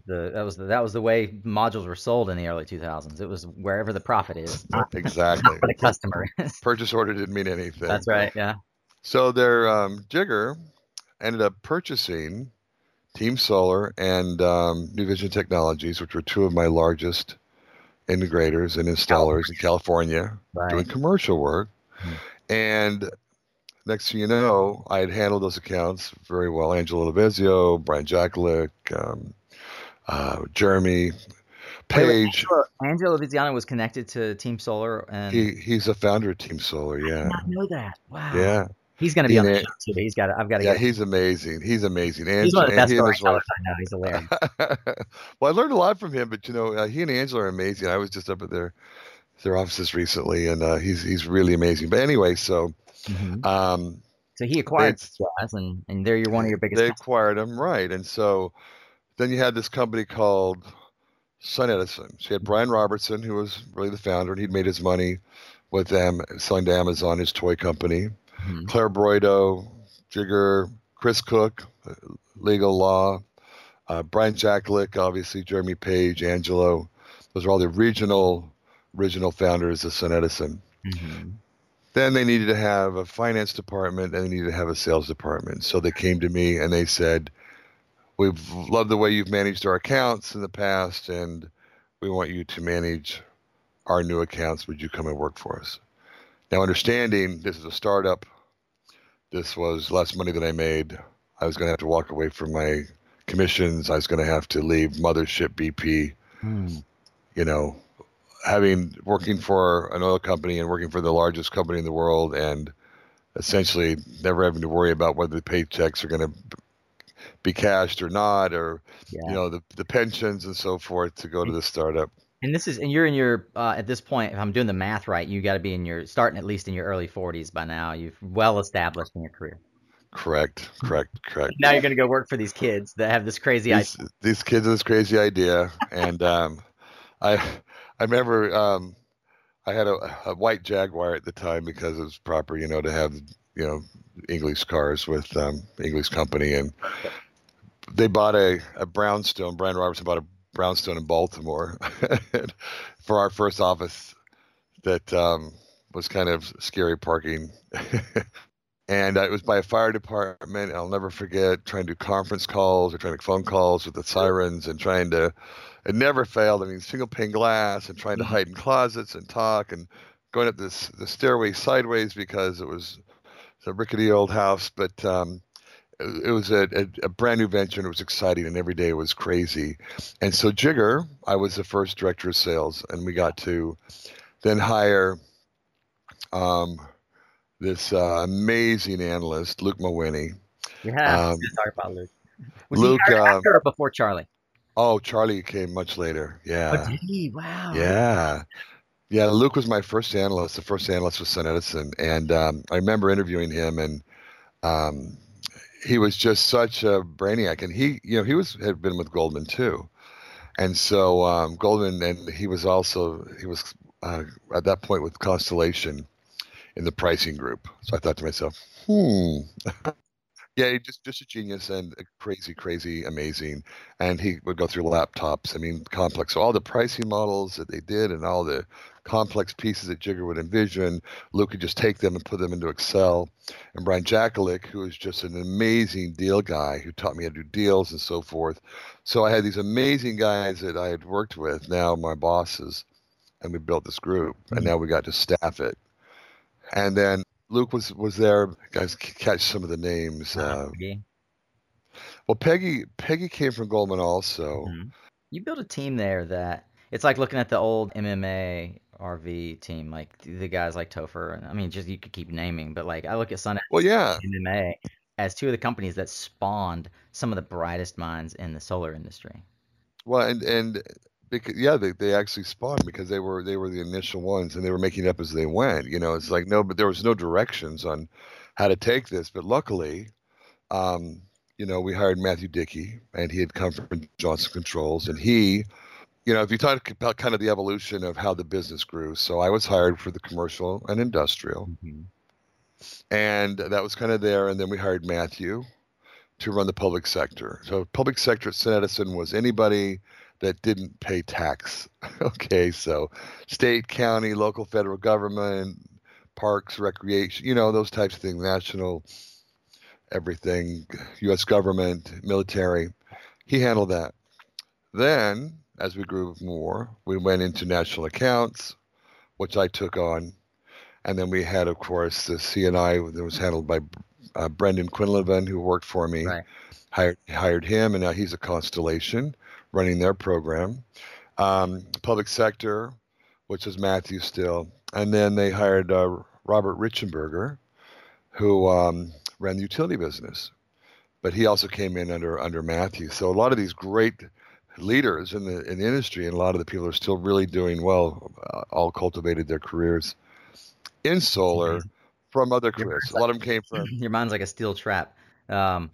the, that was the, that was the way modules were sold in the early 2000s. It was wherever the profit is, not exactly, the customer is. purchase order didn't mean anything. That's right. Yeah. So their um, Jigar ended up purchasing Team Solar and um, New Vision Technologies, which were two of my largest integrators and installers in California, doing commercial work. Hmm. And next thing you know, I had handled those accounts very well. Angelo Lavezio, Brian Jacklick, um, uh, Jeremy, Wait, wait, Page. Angelo, Angelo Viziano was connected to Team Solar, and He he's a founder of Team Solar. I did Yeah, not know that. Wow. yeah, He's going to be He on the show too. He's got. I've got to yeah. He's amazing. He's amazing. And, He's one of the best and he and his wife- storytellers I know. He's hilarious. well, I learned a lot from him, but you know, uh, he and Angela are amazing. I was just up at their their offices recently, and uh, he's he's really amazing. But anyway, so Mhm. um, So he acquired Jazz, and and they're your one of your biggest. they customers. acquired him, right? And so then you had this company called Sun Edison. So you had Brian Robertson, who was really the founder, and he'd made his money with them selling to Amazon, his toy company. Mhm. Claire Broido, Jigar, Chris Cook, uh, legal law, uh, Brian Jacklick, obviously Jeremy Page, Angelo. Those are all the regional, original founders of Sun Edison. Mhm. Then they needed to have a finance department and they needed to have a sales department. So they came to me and they said, We've loved the way you've managed our accounts in the past, and we want you to manage our new accounts. Would you come and work for us? Now, understanding this is a startup, this was less money than I made. I was going to have to walk away from my commissions. I was going to have to leave Mothership BP Hmm. you know, having working for an oil company and working for the largest company in the world, and essentially never having to worry about whether the paychecks are going to be cashed or not, or Yeah. you know the the pensions and so forth to go to the startup. And this is, and you're in your uh, at this point. If I'm doing the math right, you got to be in your starting at least in your early 40s by now. You've well established in your career. Correct, correct, correct. Now you're going to go work for these kids that have this crazy idea. these, these kids have this crazy idea, and um, I I remember um, I had a, a white Jaguar at the time because it was proper, you know, to have you know English cars with um, English company, and they bought a, a brownstone. Brian Robertson bought a brownstone in Baltimore for our first office that um, was kind of scary parking. and uh, it was by a fire department. I'll never forget trying to do conference calls or trying to make phone calls with the sirens and trying to. It never failed. I mean, single pane glass and trying to hide in closets and talk and going up this the stairway sideways because it was a rickety old house, but um, it, was a, a, a brand new venture and it was exciting and every day was crazy. And so Jigar, I was the first director of sales, and we got to then hire um, this uh, amazing analyst, Luke Mawini. Yeah, Um, talk about Luke. Was Luke, he um, after or before Charlie? Oh, Charlie came much later. Yeah. oh, did he? Wow. Yeah. Yeah, Luke was my first analyst. The first analyst was Sun Edison, and um, I remember interviewing him, and um, he was just such a brainiac. And he, you know, he was had been with Goldman too, and so um, Goldman, and he was also he was uh, at that point with Constellation in the pricing group. So I thought to myself, hmm. Yeah, just just a genius and crazy, crazy, amazing. And he would go through laptops. I mean, complex. So all the pricing models that they did and all the complex pieces that Jigar would envision, Luke could just take them and put them into Excel. And Brian Jakulik, who is just an amazing deal guy, who taught me how to do deals and so forth. So I had these amazing guys that I had worked with, now my bosses, and we built this group. And now we got to staff it. And then Luke was was there. Guys, catch some of the names. Uh, Peggy. well, Peggy Peggy came from Goldman also. Mhm. You built a team there that it's like looking at the old MMA RV team, like the guys like Topher. And I mean, just you could keep naming, but like I look at Sun Well, yeah, MMA as two of the companies that spawned some of the brightest minds in the solar industry. well, and and because yeah, they, they actually spawned because they were they were the initial ones and they were making it up as they went. You know, it's like no, but there was no directions on how to take this. But luckily, um, you know, we hired Matthew Dickey, and he had come from Johnson Controls, and he. You know, if you talk about kind of the evolution of how the business grew, so I was hired for the commercial and industrial, mm-hmm. and that was kind of there. And then we hired Matthew to run the public sector. So public sector at Edison was anybody that didn't pay tax. okay, so state, county, local, federal government, parks, recreation, you know, those types of things, national, everything, U.S. government, military. He handled that. Then, as we grew more, we went into national accounts, which I took on. And then we had, of course, the CNI that was handled by uh, Brendan Quinlivan, who worked for me. Right. Hired hired him, and now he's a Constellation running their program. Um, public sector, which is Matthew still, and then they hired uh, Robert Richenberger, who um, ran the utility business, but he also came in under under Matthew. So a lot of these great leaders in the in the industry, and a lot of the people are still really doing well, uh, all cultivated their careers in solar amazing. from other careers. A lot of them came from Your mind's like a steel trap. Um,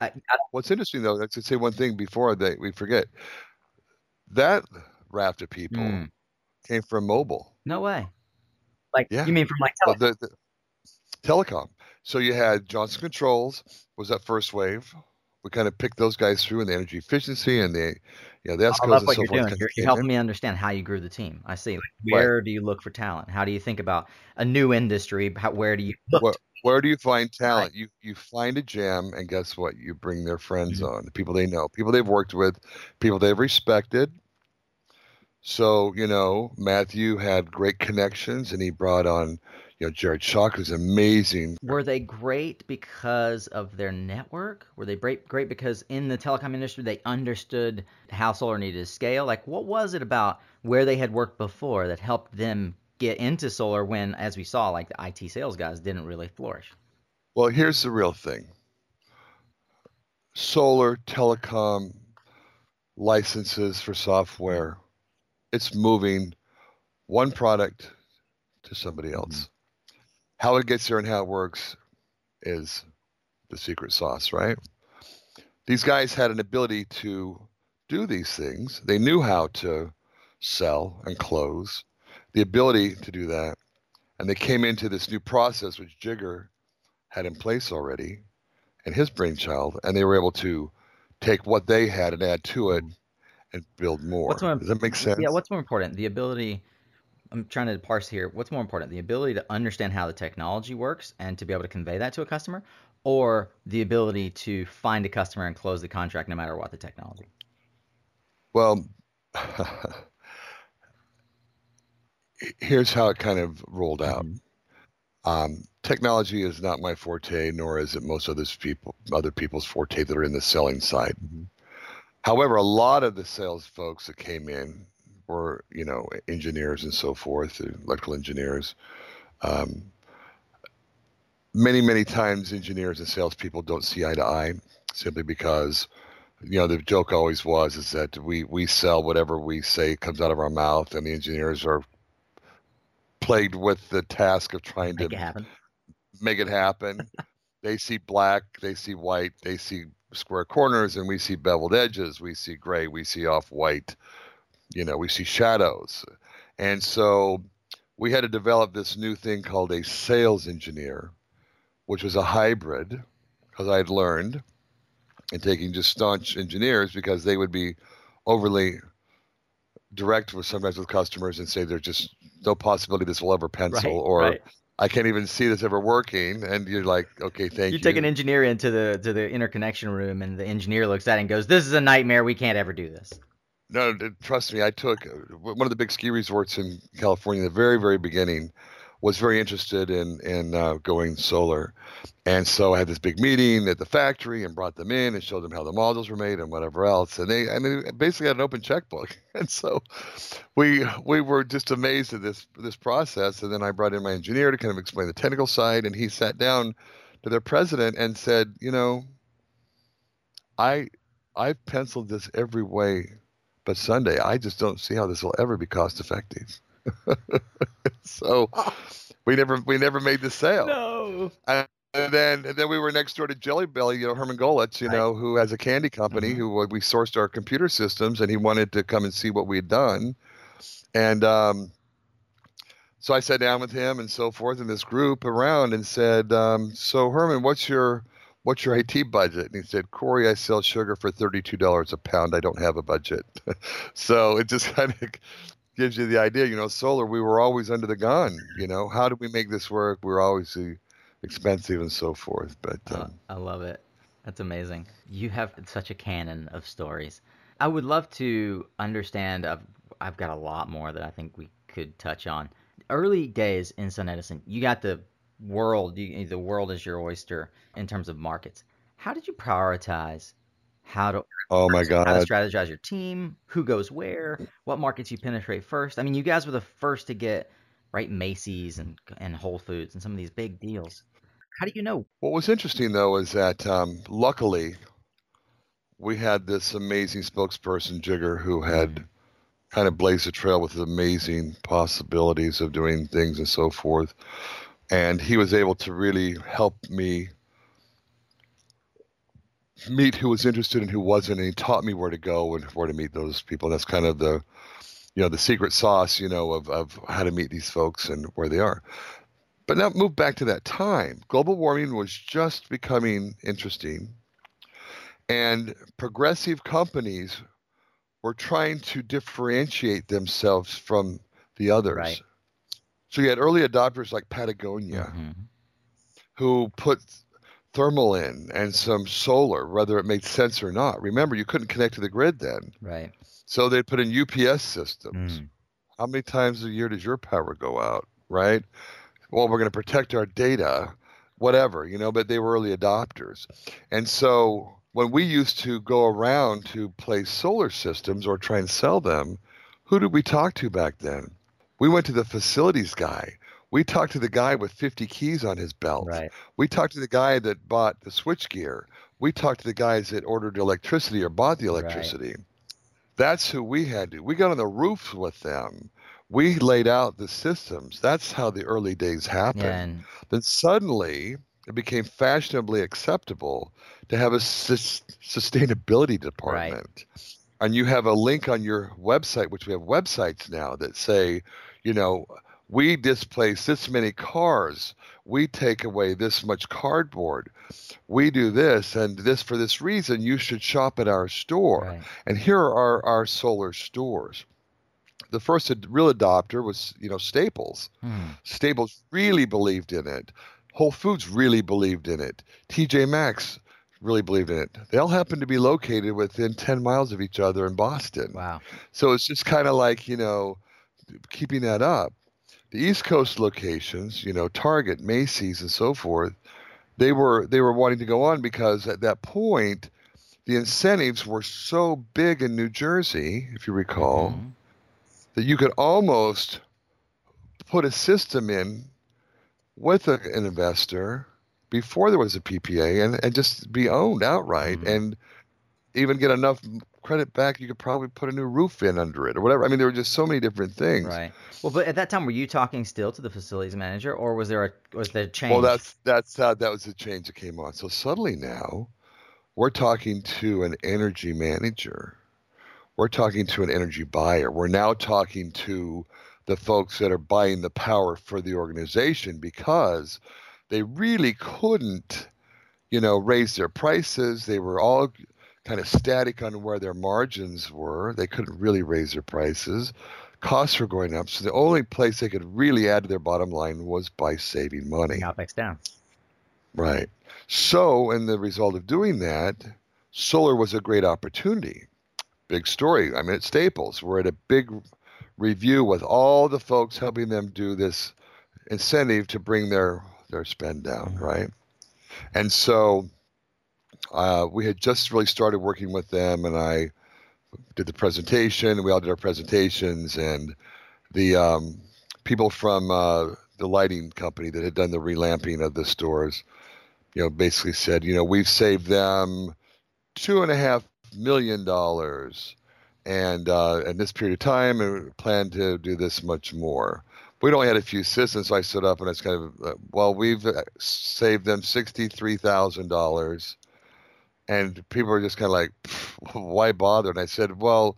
I, I, What's interesting though, I should say one thing before that we forget. That raft of people Mm. came from mobile, no way. Like Yeah. you mean from like well, the, the telecom. So you had Johnson Controls was that first wave. We kind of picked those guys through in the energy efficiency and the, you know, the I ESCOs love and what so you're forth. doing. kinda You're, helping in. me understand how you grew the team. I see. Like, Right. where do you look for talent? How do you think about a new industry? How, where do you look? Where, where do you find talent? You you find a gem, and guess what? You bring their friends Mhm. on, the people they know, people they've worked with, people they've respected. So you know, Matthew had great connections, and he brought on, you know, Jared Shock, is amazing. Were they great because of their network? Were they great great because in the telecom industry they understood how solar needed to scale? Like what was it about where they had worked before that helped them get into solar when, as we saw, like the IT sales guys didn't really flourish? Well, here's the real thing. solar telecom licenses for software. It's moving one product to somebody else. How it gets there and how it works is the secret sauce, right? These guys had an ability to do these things. They knew how to sell and close, the ability to do that. And they came into this new process, which Jigar had in place already, and his brainchild, and they were able to take what they had and add to it and build more. more Does that make sense? Yeah. What's more important? The ability. I'm trying to parse here. What's more important? The ability to understand how the technology works and to be able to convey that to a customer, or the ability to find a customer and close the contract no matter what the technology? Well, here's how it kind of rolled out. Mm-hmm. Um, technology is not my forte, nor is it most other people other people's forte that are in the selling side. Mm-hmm. However, a lot of the sales folks that came in were, you know, engineers and so forth, electrical engineers. Um, many, many times, engineers and salespeople don't see eye to eye, simply because, you know, the joke always was is that we we sell whatever we say comes out of our mouth, and the engineers are plagued with the task of trying make to it happen. make it happen. they see black, they see white, they see square corners, and we see beveled edges. We see gray, we see off white. You know, we see shadows, and so we had to develop this new thing called a sales engineer, which was a hybrid, because i'd learned in taking just staunch engineers because they would be overly direct with sometimes with customers and say there's just no possibility this will ever pencil right, or right. I can't even see this ever working. And you're like, okay, thank you. You take an engineer into the to the interconnection room, and the engineer looks at it and goes, "This is a nightmare. We can't ever do this." No, trust me. I took one of the big ski resorts in California. The very, very beginning was very interested in in uh, going solar, and so I had this big meeting at the factory and brought them in and showed them how the modules were made and whatever else. And they, I mean, basically had an open checkbook. And so we we were just amazed at this this process. And then I brought in my engineer to kind of explain the technical side, and he sat down to their president and said, you know, I I've penciled this every way but Sunday. I just don't see how this will ever be cost effective. so we never we never made the sale. No. And, and then and then we were next door to Jelly Belly, you know, Herman Goelitz, you know, who has a candy company mm-hmm. who we sourced our computer systems and he wanted to come and see what we had done. And um, so I sat down with him and so forth in this group around and said, um, so Herman, what's your what's your IT budget? And he said, Corey, I sell sugar for $32 a pound. I don't have a budget. so it just kind of gives you the idea. You know, solar, we were always under the gun. You know, how do we make this work? We are always expensive and so forth. But uh, um, I love it. That's amazing. You have such a canon of stories. I would love to understand. I've, I've got a lot more that I think we could touch on. Early days in Sun Edison, you got the world. You, the world is your oyster in terms of markets. How did you prioritize how to oh my god how to strategize your team? Who goes where? What markets you penetrate first? I mean you guys were the first to get right macy's and and whole foods and some of these big deals. How do you know? What was interesting though is that um, luckily we had this amazing spokesperson Jigar who had kind of blazed a trail with amazing possibilities of doing things and so forth and he was able to really help me meet who was interested and who wasn't, and he taught me where to go and where to meet those people. And that's kind of the, you know, the secret sauce, you know, of of how to meet these folks and where they are. But now move back to that time. Global warming was just becoming interesting, and progressive companies were trying to differentiate themselves from the others. Right. So you had early adopters like Patagonia, mm-hmm. who put thermal in and some solar, whether it made sense or not. Remember, you couldn't connect to the grid then. Right. So they put in UPS systems. Mm. How many times a year does your power go out? Right. Well, we're going to protect our data, whatever, you know, but they were early adopters. And so when we used to go around to place solar systems or try and sell them, who did we talk to back then? We went to the facilities guy We talked to the guy with 50 keys on his belt. Right. We talked to the guy that bought the switchgear. We talked to the guys that ordered electricity or bought the electricity. Right. That's who we had to. We got on the roof with them. We laid out the systems. That's how the early days happened. Then suddenly it became fashionably acceptable to have a sus- sustainability department. Right. And you have a link on your website, which we have websites now that say, you know, we displace this many cars. We take away this much cardboard. We do this and this for this reason. You should shop at our store. Right. And here are our solar stores. The first real adopter was, you know, Staples. Hmm. Staples really believed in it. Whole Foods really believed in it. TJ Maxx really believed in it. They all happen to be located within 10 miles of each other in Boston. Wow. So it's just kind of like, you know, keeping that up. The East Coast locations, you know, Target, Macy's and so forth, they were they were wanting to go on because at that point the incentives were so big in New Jersey, if you recall, mm-hmm. that you could almost put a system in with a, an investor before there was a PPA and, and just be owned outright mm-hmm. and even get enough credit back, you could probably put a new roof in under it or whatever. I mean, there were just so many different things. Right. Well, but at that time, were you talking still to the facilities manager, or was there a was there change? Well, that's that's how that was the change that came on. So suddenly now, we're talking to an energy manager. We're talking to an energy buyer. We're now talking to the folks that are buying the power for the organization because they really couldn't, you know, raise their prices. They were all kind of static on where their margins were. They couldn't really raise their prices. Costs were going up. So the only place they could really add to their bottom line was by saving money. OPEX down. Right. So, in the result of doing that, solar was a great opportunity. Big story. I mean, at Staples, we're at a big review with all the folks helping them do this incentive to bring their their spend down, mm-hmm. right? And so uh, we had just really started working with them, and I did the presentation. We all did our presentations, and the um, people from uh, the lighting company that had done the relamping of the stores, you know, basically said, you know, we've saved them two and a half million dollars and uh, in this period of time, and plan to do this much more. We'd only had a few systems, so I stood up and I was kind of, uh, well, we've uh, saved them sixty-three thousand dollars, and people were just kind of like, why bother? And I said, well,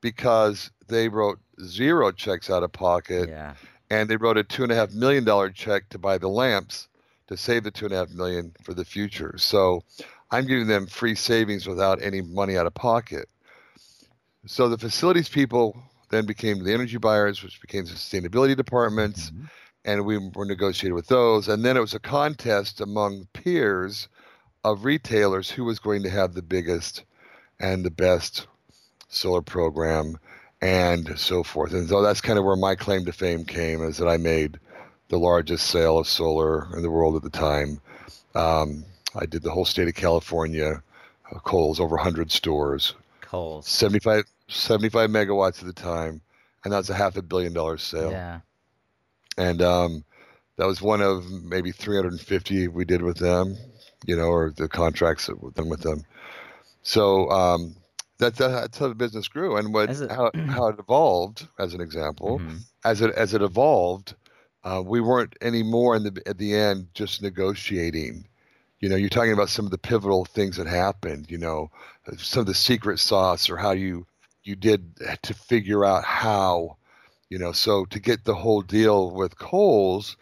because they wrote zero checks out of pocket, yeah. and they wrote a two and a half million dollar check to buy the lamps to save the two and a half million for the future. So I'm giving them free savings without any money out of pocket. So the facilities people then became the energy buyers, which became the sustainability departments, mm-hmm. and we were negotiated with those. And then it was a contest among peers of retailers who was going to have the biggest and the best solar program and so forth. And so that's kind of where my claim to fame came is that I made the largest sale of solar in the world at the time. Um, I did the whole state of California, uh, Kohl's, over 100 stores. Kohl's. 75, 75 megawatts at the time, and that was a half a billion dollar sale. Yeah. And um, that was one of maybe 350 we did with them, you know, or the contracts that done with them. So um, that's, that's how the business grew, and what it, how, how it evolved, as an example, mm-hmm. as it as it evolved, uh, we weren't anymore in the at the end just negotiating you know you're talking about some of the pivotal things that happened you know some of the secret sauce or how you you did to figure out how, you know. So to get the whole deal with Kohl's,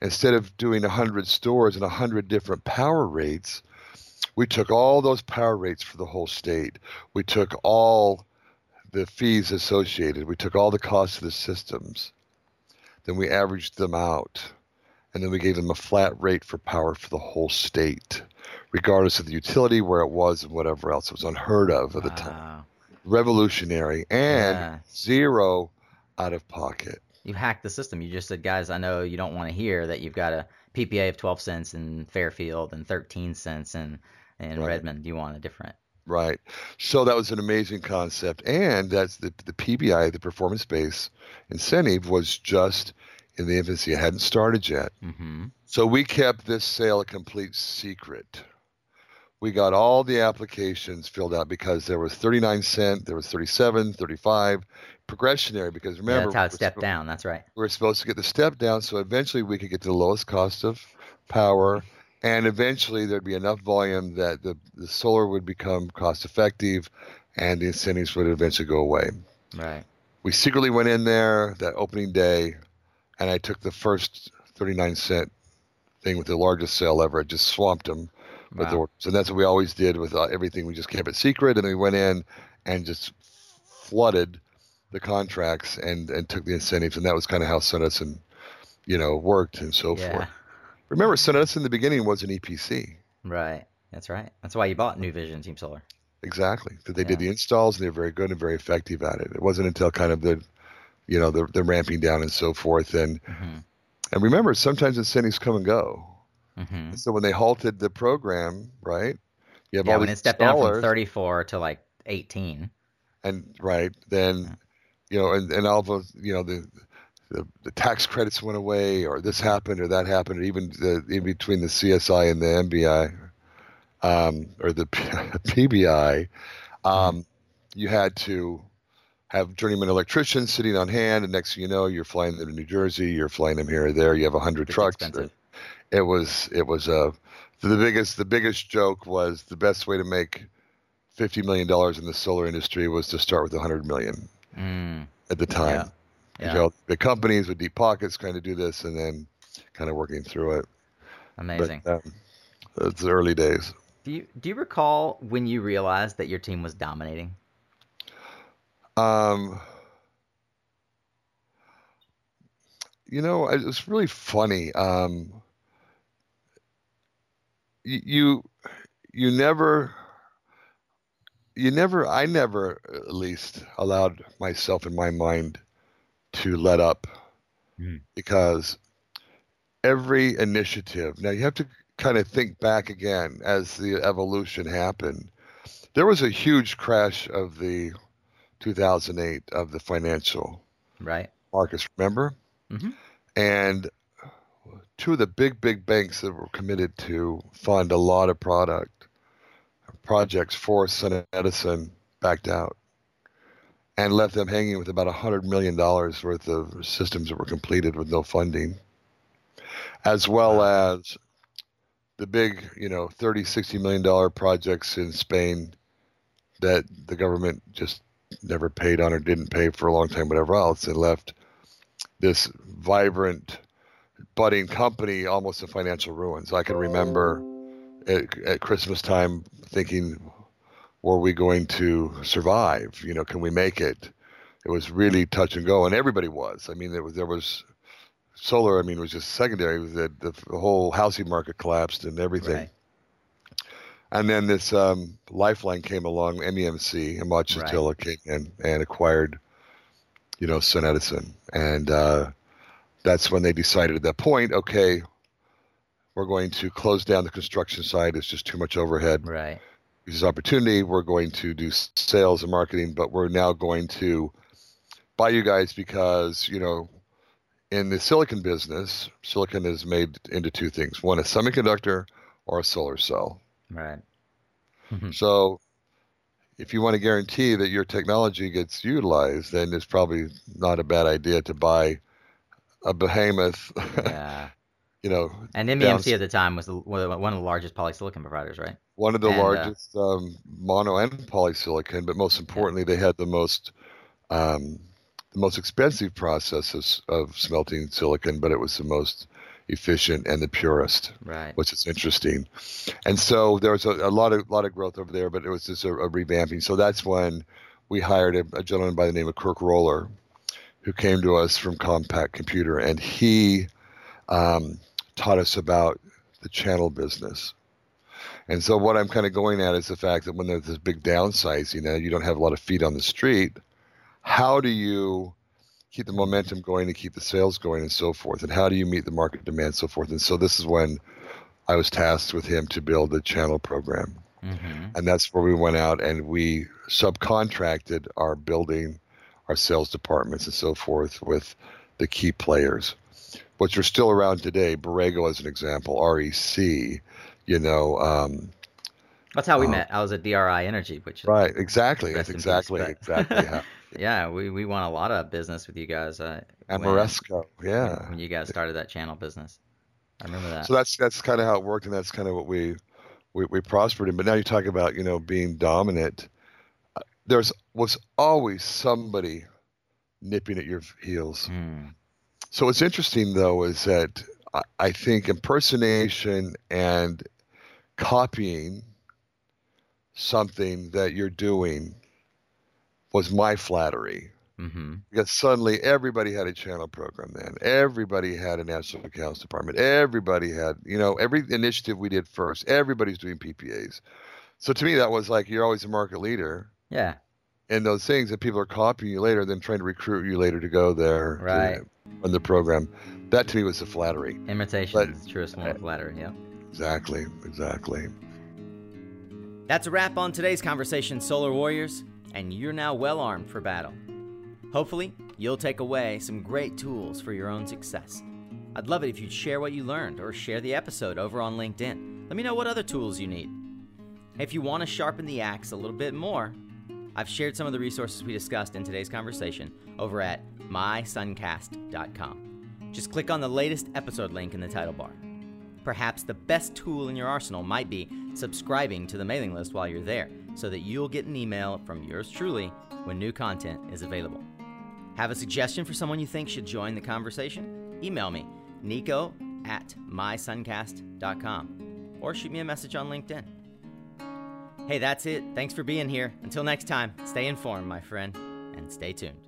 instead of doing 100 stores and 100 different power rates, we took all those power rates for the whole state. We took all the fees associated. We took all the costs of the systems. Then we averaged them out. And then we gave them a flat rate for power for the whole state, regardless of the utility, where it was, and whatever else. It was unheard of at the time revolutionary and yeah. zero out of pocket. You hacked the system. You just said, guys, I know you don't want to hear that you've got a PPA of 12 cents in Fairfield and 13 cents in, in right. Redmond. You want a different. Right. So that was an amazing concept. And that's the, the PBI, the performance based incentive, was just in the infancy. It hadn't started yet. Mm-hmm. So we kept this sale a complete secret. We got all the applications filled out because there was 39 cent, there was 37, 35, progressionary because Yeah, remember that's how it we're stepped down. That's right. we're supposed to get the step down so eventually we could get to the lowest cost of power and eventually there'd be enough volume that the, the solar would become cost effective and the incentives would eventually go away Right. we secretly went in there that opening day and i took the first 39 cent thing with the largest sale ever i just swamped them Wow. orders and that's what we always did with uh, everything we just kept it secret and we went in and just flooded the contracts and and took the incentives and that was kind of how Sunedison, you know worked and so yeah. forth remember Sunedison in the beginning was an epc Right. That's right. That's why you bought New Vision Team Solar. exactly that they did the installs and they were very good and very effective at it it wasn't until kind of the you know the, the ramping down and so forth and Mm-hmm. and remember sometimes incentives come and go Mm-hmm. so when they halted the program right you have Yeah, all when it stepped down from 34 to like 18. and right then you know and, and all the you know the, the the tax credits went away or this happened or that happened or even the in between the csi and the mbi um, or the P- pbi um, you had to have journeyman electricians sitting on hand and next thing you know you're flying them to new jersey you're flying them here or there you have a 100 trucks expensive. it was it was a the biggest the biggest joke was the best way to make 50 million dollars in the solar industry was to start with 100 million Mm, at the time Yeah. You yeah. know, the companies with deep pockets kind of do this and then kind of working through it Amazing. but um, it's the early days do you do you recall when you realized that your team was dominating? um you know it's really funny um you you, you never you never i never at least allowed myself in my mind to let up Mhm. because every initiative now you have to kind of think back again as the evolution happened there was a huge crash of the 2008 of the financial Right. markets remember Mhm. and two of the big big banks that were committed to fund a lot of product projects for Sun Edison backed out and left them hanging with about a hundred million dollars worth of systems that were completed with no funding as well as the big you know 30 60 million dollar projects in Spain that the government just never paid on or didn't pay for a long time whatever else and left this vibrant budding company almost in financial ruins. I can remember at, at Christmas time thinking, were we going to survive? You know, can we make it? It was really touch and go, and everybody was. I mean, there was there was solar. I mean, it was just secondary. The, the, the whole housing market collapsed and everything. Right. And then this um, Lifeline came along, MEMC, and Ahmad Chatila came in and acquired, you know, Sun Edison. And uh, that's when they decided at that point, okay, we're going to close down the construction side. It's just too much overhead. Right. This is opportunity. We're going to do sales and marketing, but we're now going to buy you guys because, you know, in the silicon business, silicon is made into two things one, a semiconductor or a solar cell. Right. Mm-hmm. So if you want to guarantee that your technology gets utilized, then it's probably not a bad idea to buy a behemoth, Yeah. You know, And MEMC Downs- at the time was the, one of the largest polysilicon providers, right? one of the And, uh, largest um, mono and polysilicon, but most importantly, they had the most um, the most expensive processes of smelting silicon, but it was the most efficient and the purest. Right. which is interesting. And so there was a, a lot of lot of growth over there, but it was just a, a revamping. So that's when we hired a, a gentleman by the name of Kirk Roller, who came to us from Compaq Computer, and he um, taught us about the channel business. And so what I'm kind of going at is the fact that when there's this big downsizing, you know, you don't have a lot of feet on the street. How do you keep the momentum going to keep the sales going and so forth? And how do you meet the market demand and so forth? And so this is when I was tasked with him to build the channel program. Mm-hmm. And that's where we went out and we subcontracted our building, our sales departments and so forth with the key players. Which are still around today. Borrego, as an example, REC. You know. Um, That's how we uh, met. I was at DRI Energy, which right, exactly. That's exactly peace, exactly how. yeah, we, we won a lot of business with you guys. Uh, Ameresco, yeah. When you guys started that channel business, I remember that. So that's that's kind of how it worked, and that's kind of what we, we we prospered in. But now you talk about you know being dominant. Uh, there's was always somebody nipping at your heels. Mm. So what's interesting though is that I, think impersonation and copying something that you're doing was my flattery. Mm-hmm. Because suddenly everybody had a channel program then. Everybody had a national accounts department. Everybody had, you know, every initiative we did first, everybody's doing PPAs. So to me, that was like you're always a market leader. Yeah. And those things that people are copying you later, then trying to recruit you later to go there. Right. On the program. That to me was the flattery. Imitation but, is the truest form of flattery. Yeah. Exactly. Exactly. That's a wrap on today's conversation, Solar Warriors and you're now well armed for battle. Hopefully, you'll take away some great tools for your own success. I'd love it if you'd share what you learned or share the episode over on LinkedIn. Let me know what other tools you need. If you want to sharpen the axe a little bit more, I've shared some of the resources we discussed in today's conversation over at mysuncast.com. Just click on the latest episode link in the title bar. Perhaps the best tool in your arsenal might be subscribing to the mailing list while you're there so that you'll get an email from yours truly when new content is available. Have a suggestion for someone you think should join the conversation? Email me, nico at mysuncast.com, or shoot me a message on LinkedIn. Hey, that's it. Thanks for being here. Until next time, stay informed, my friend, and stay tuned.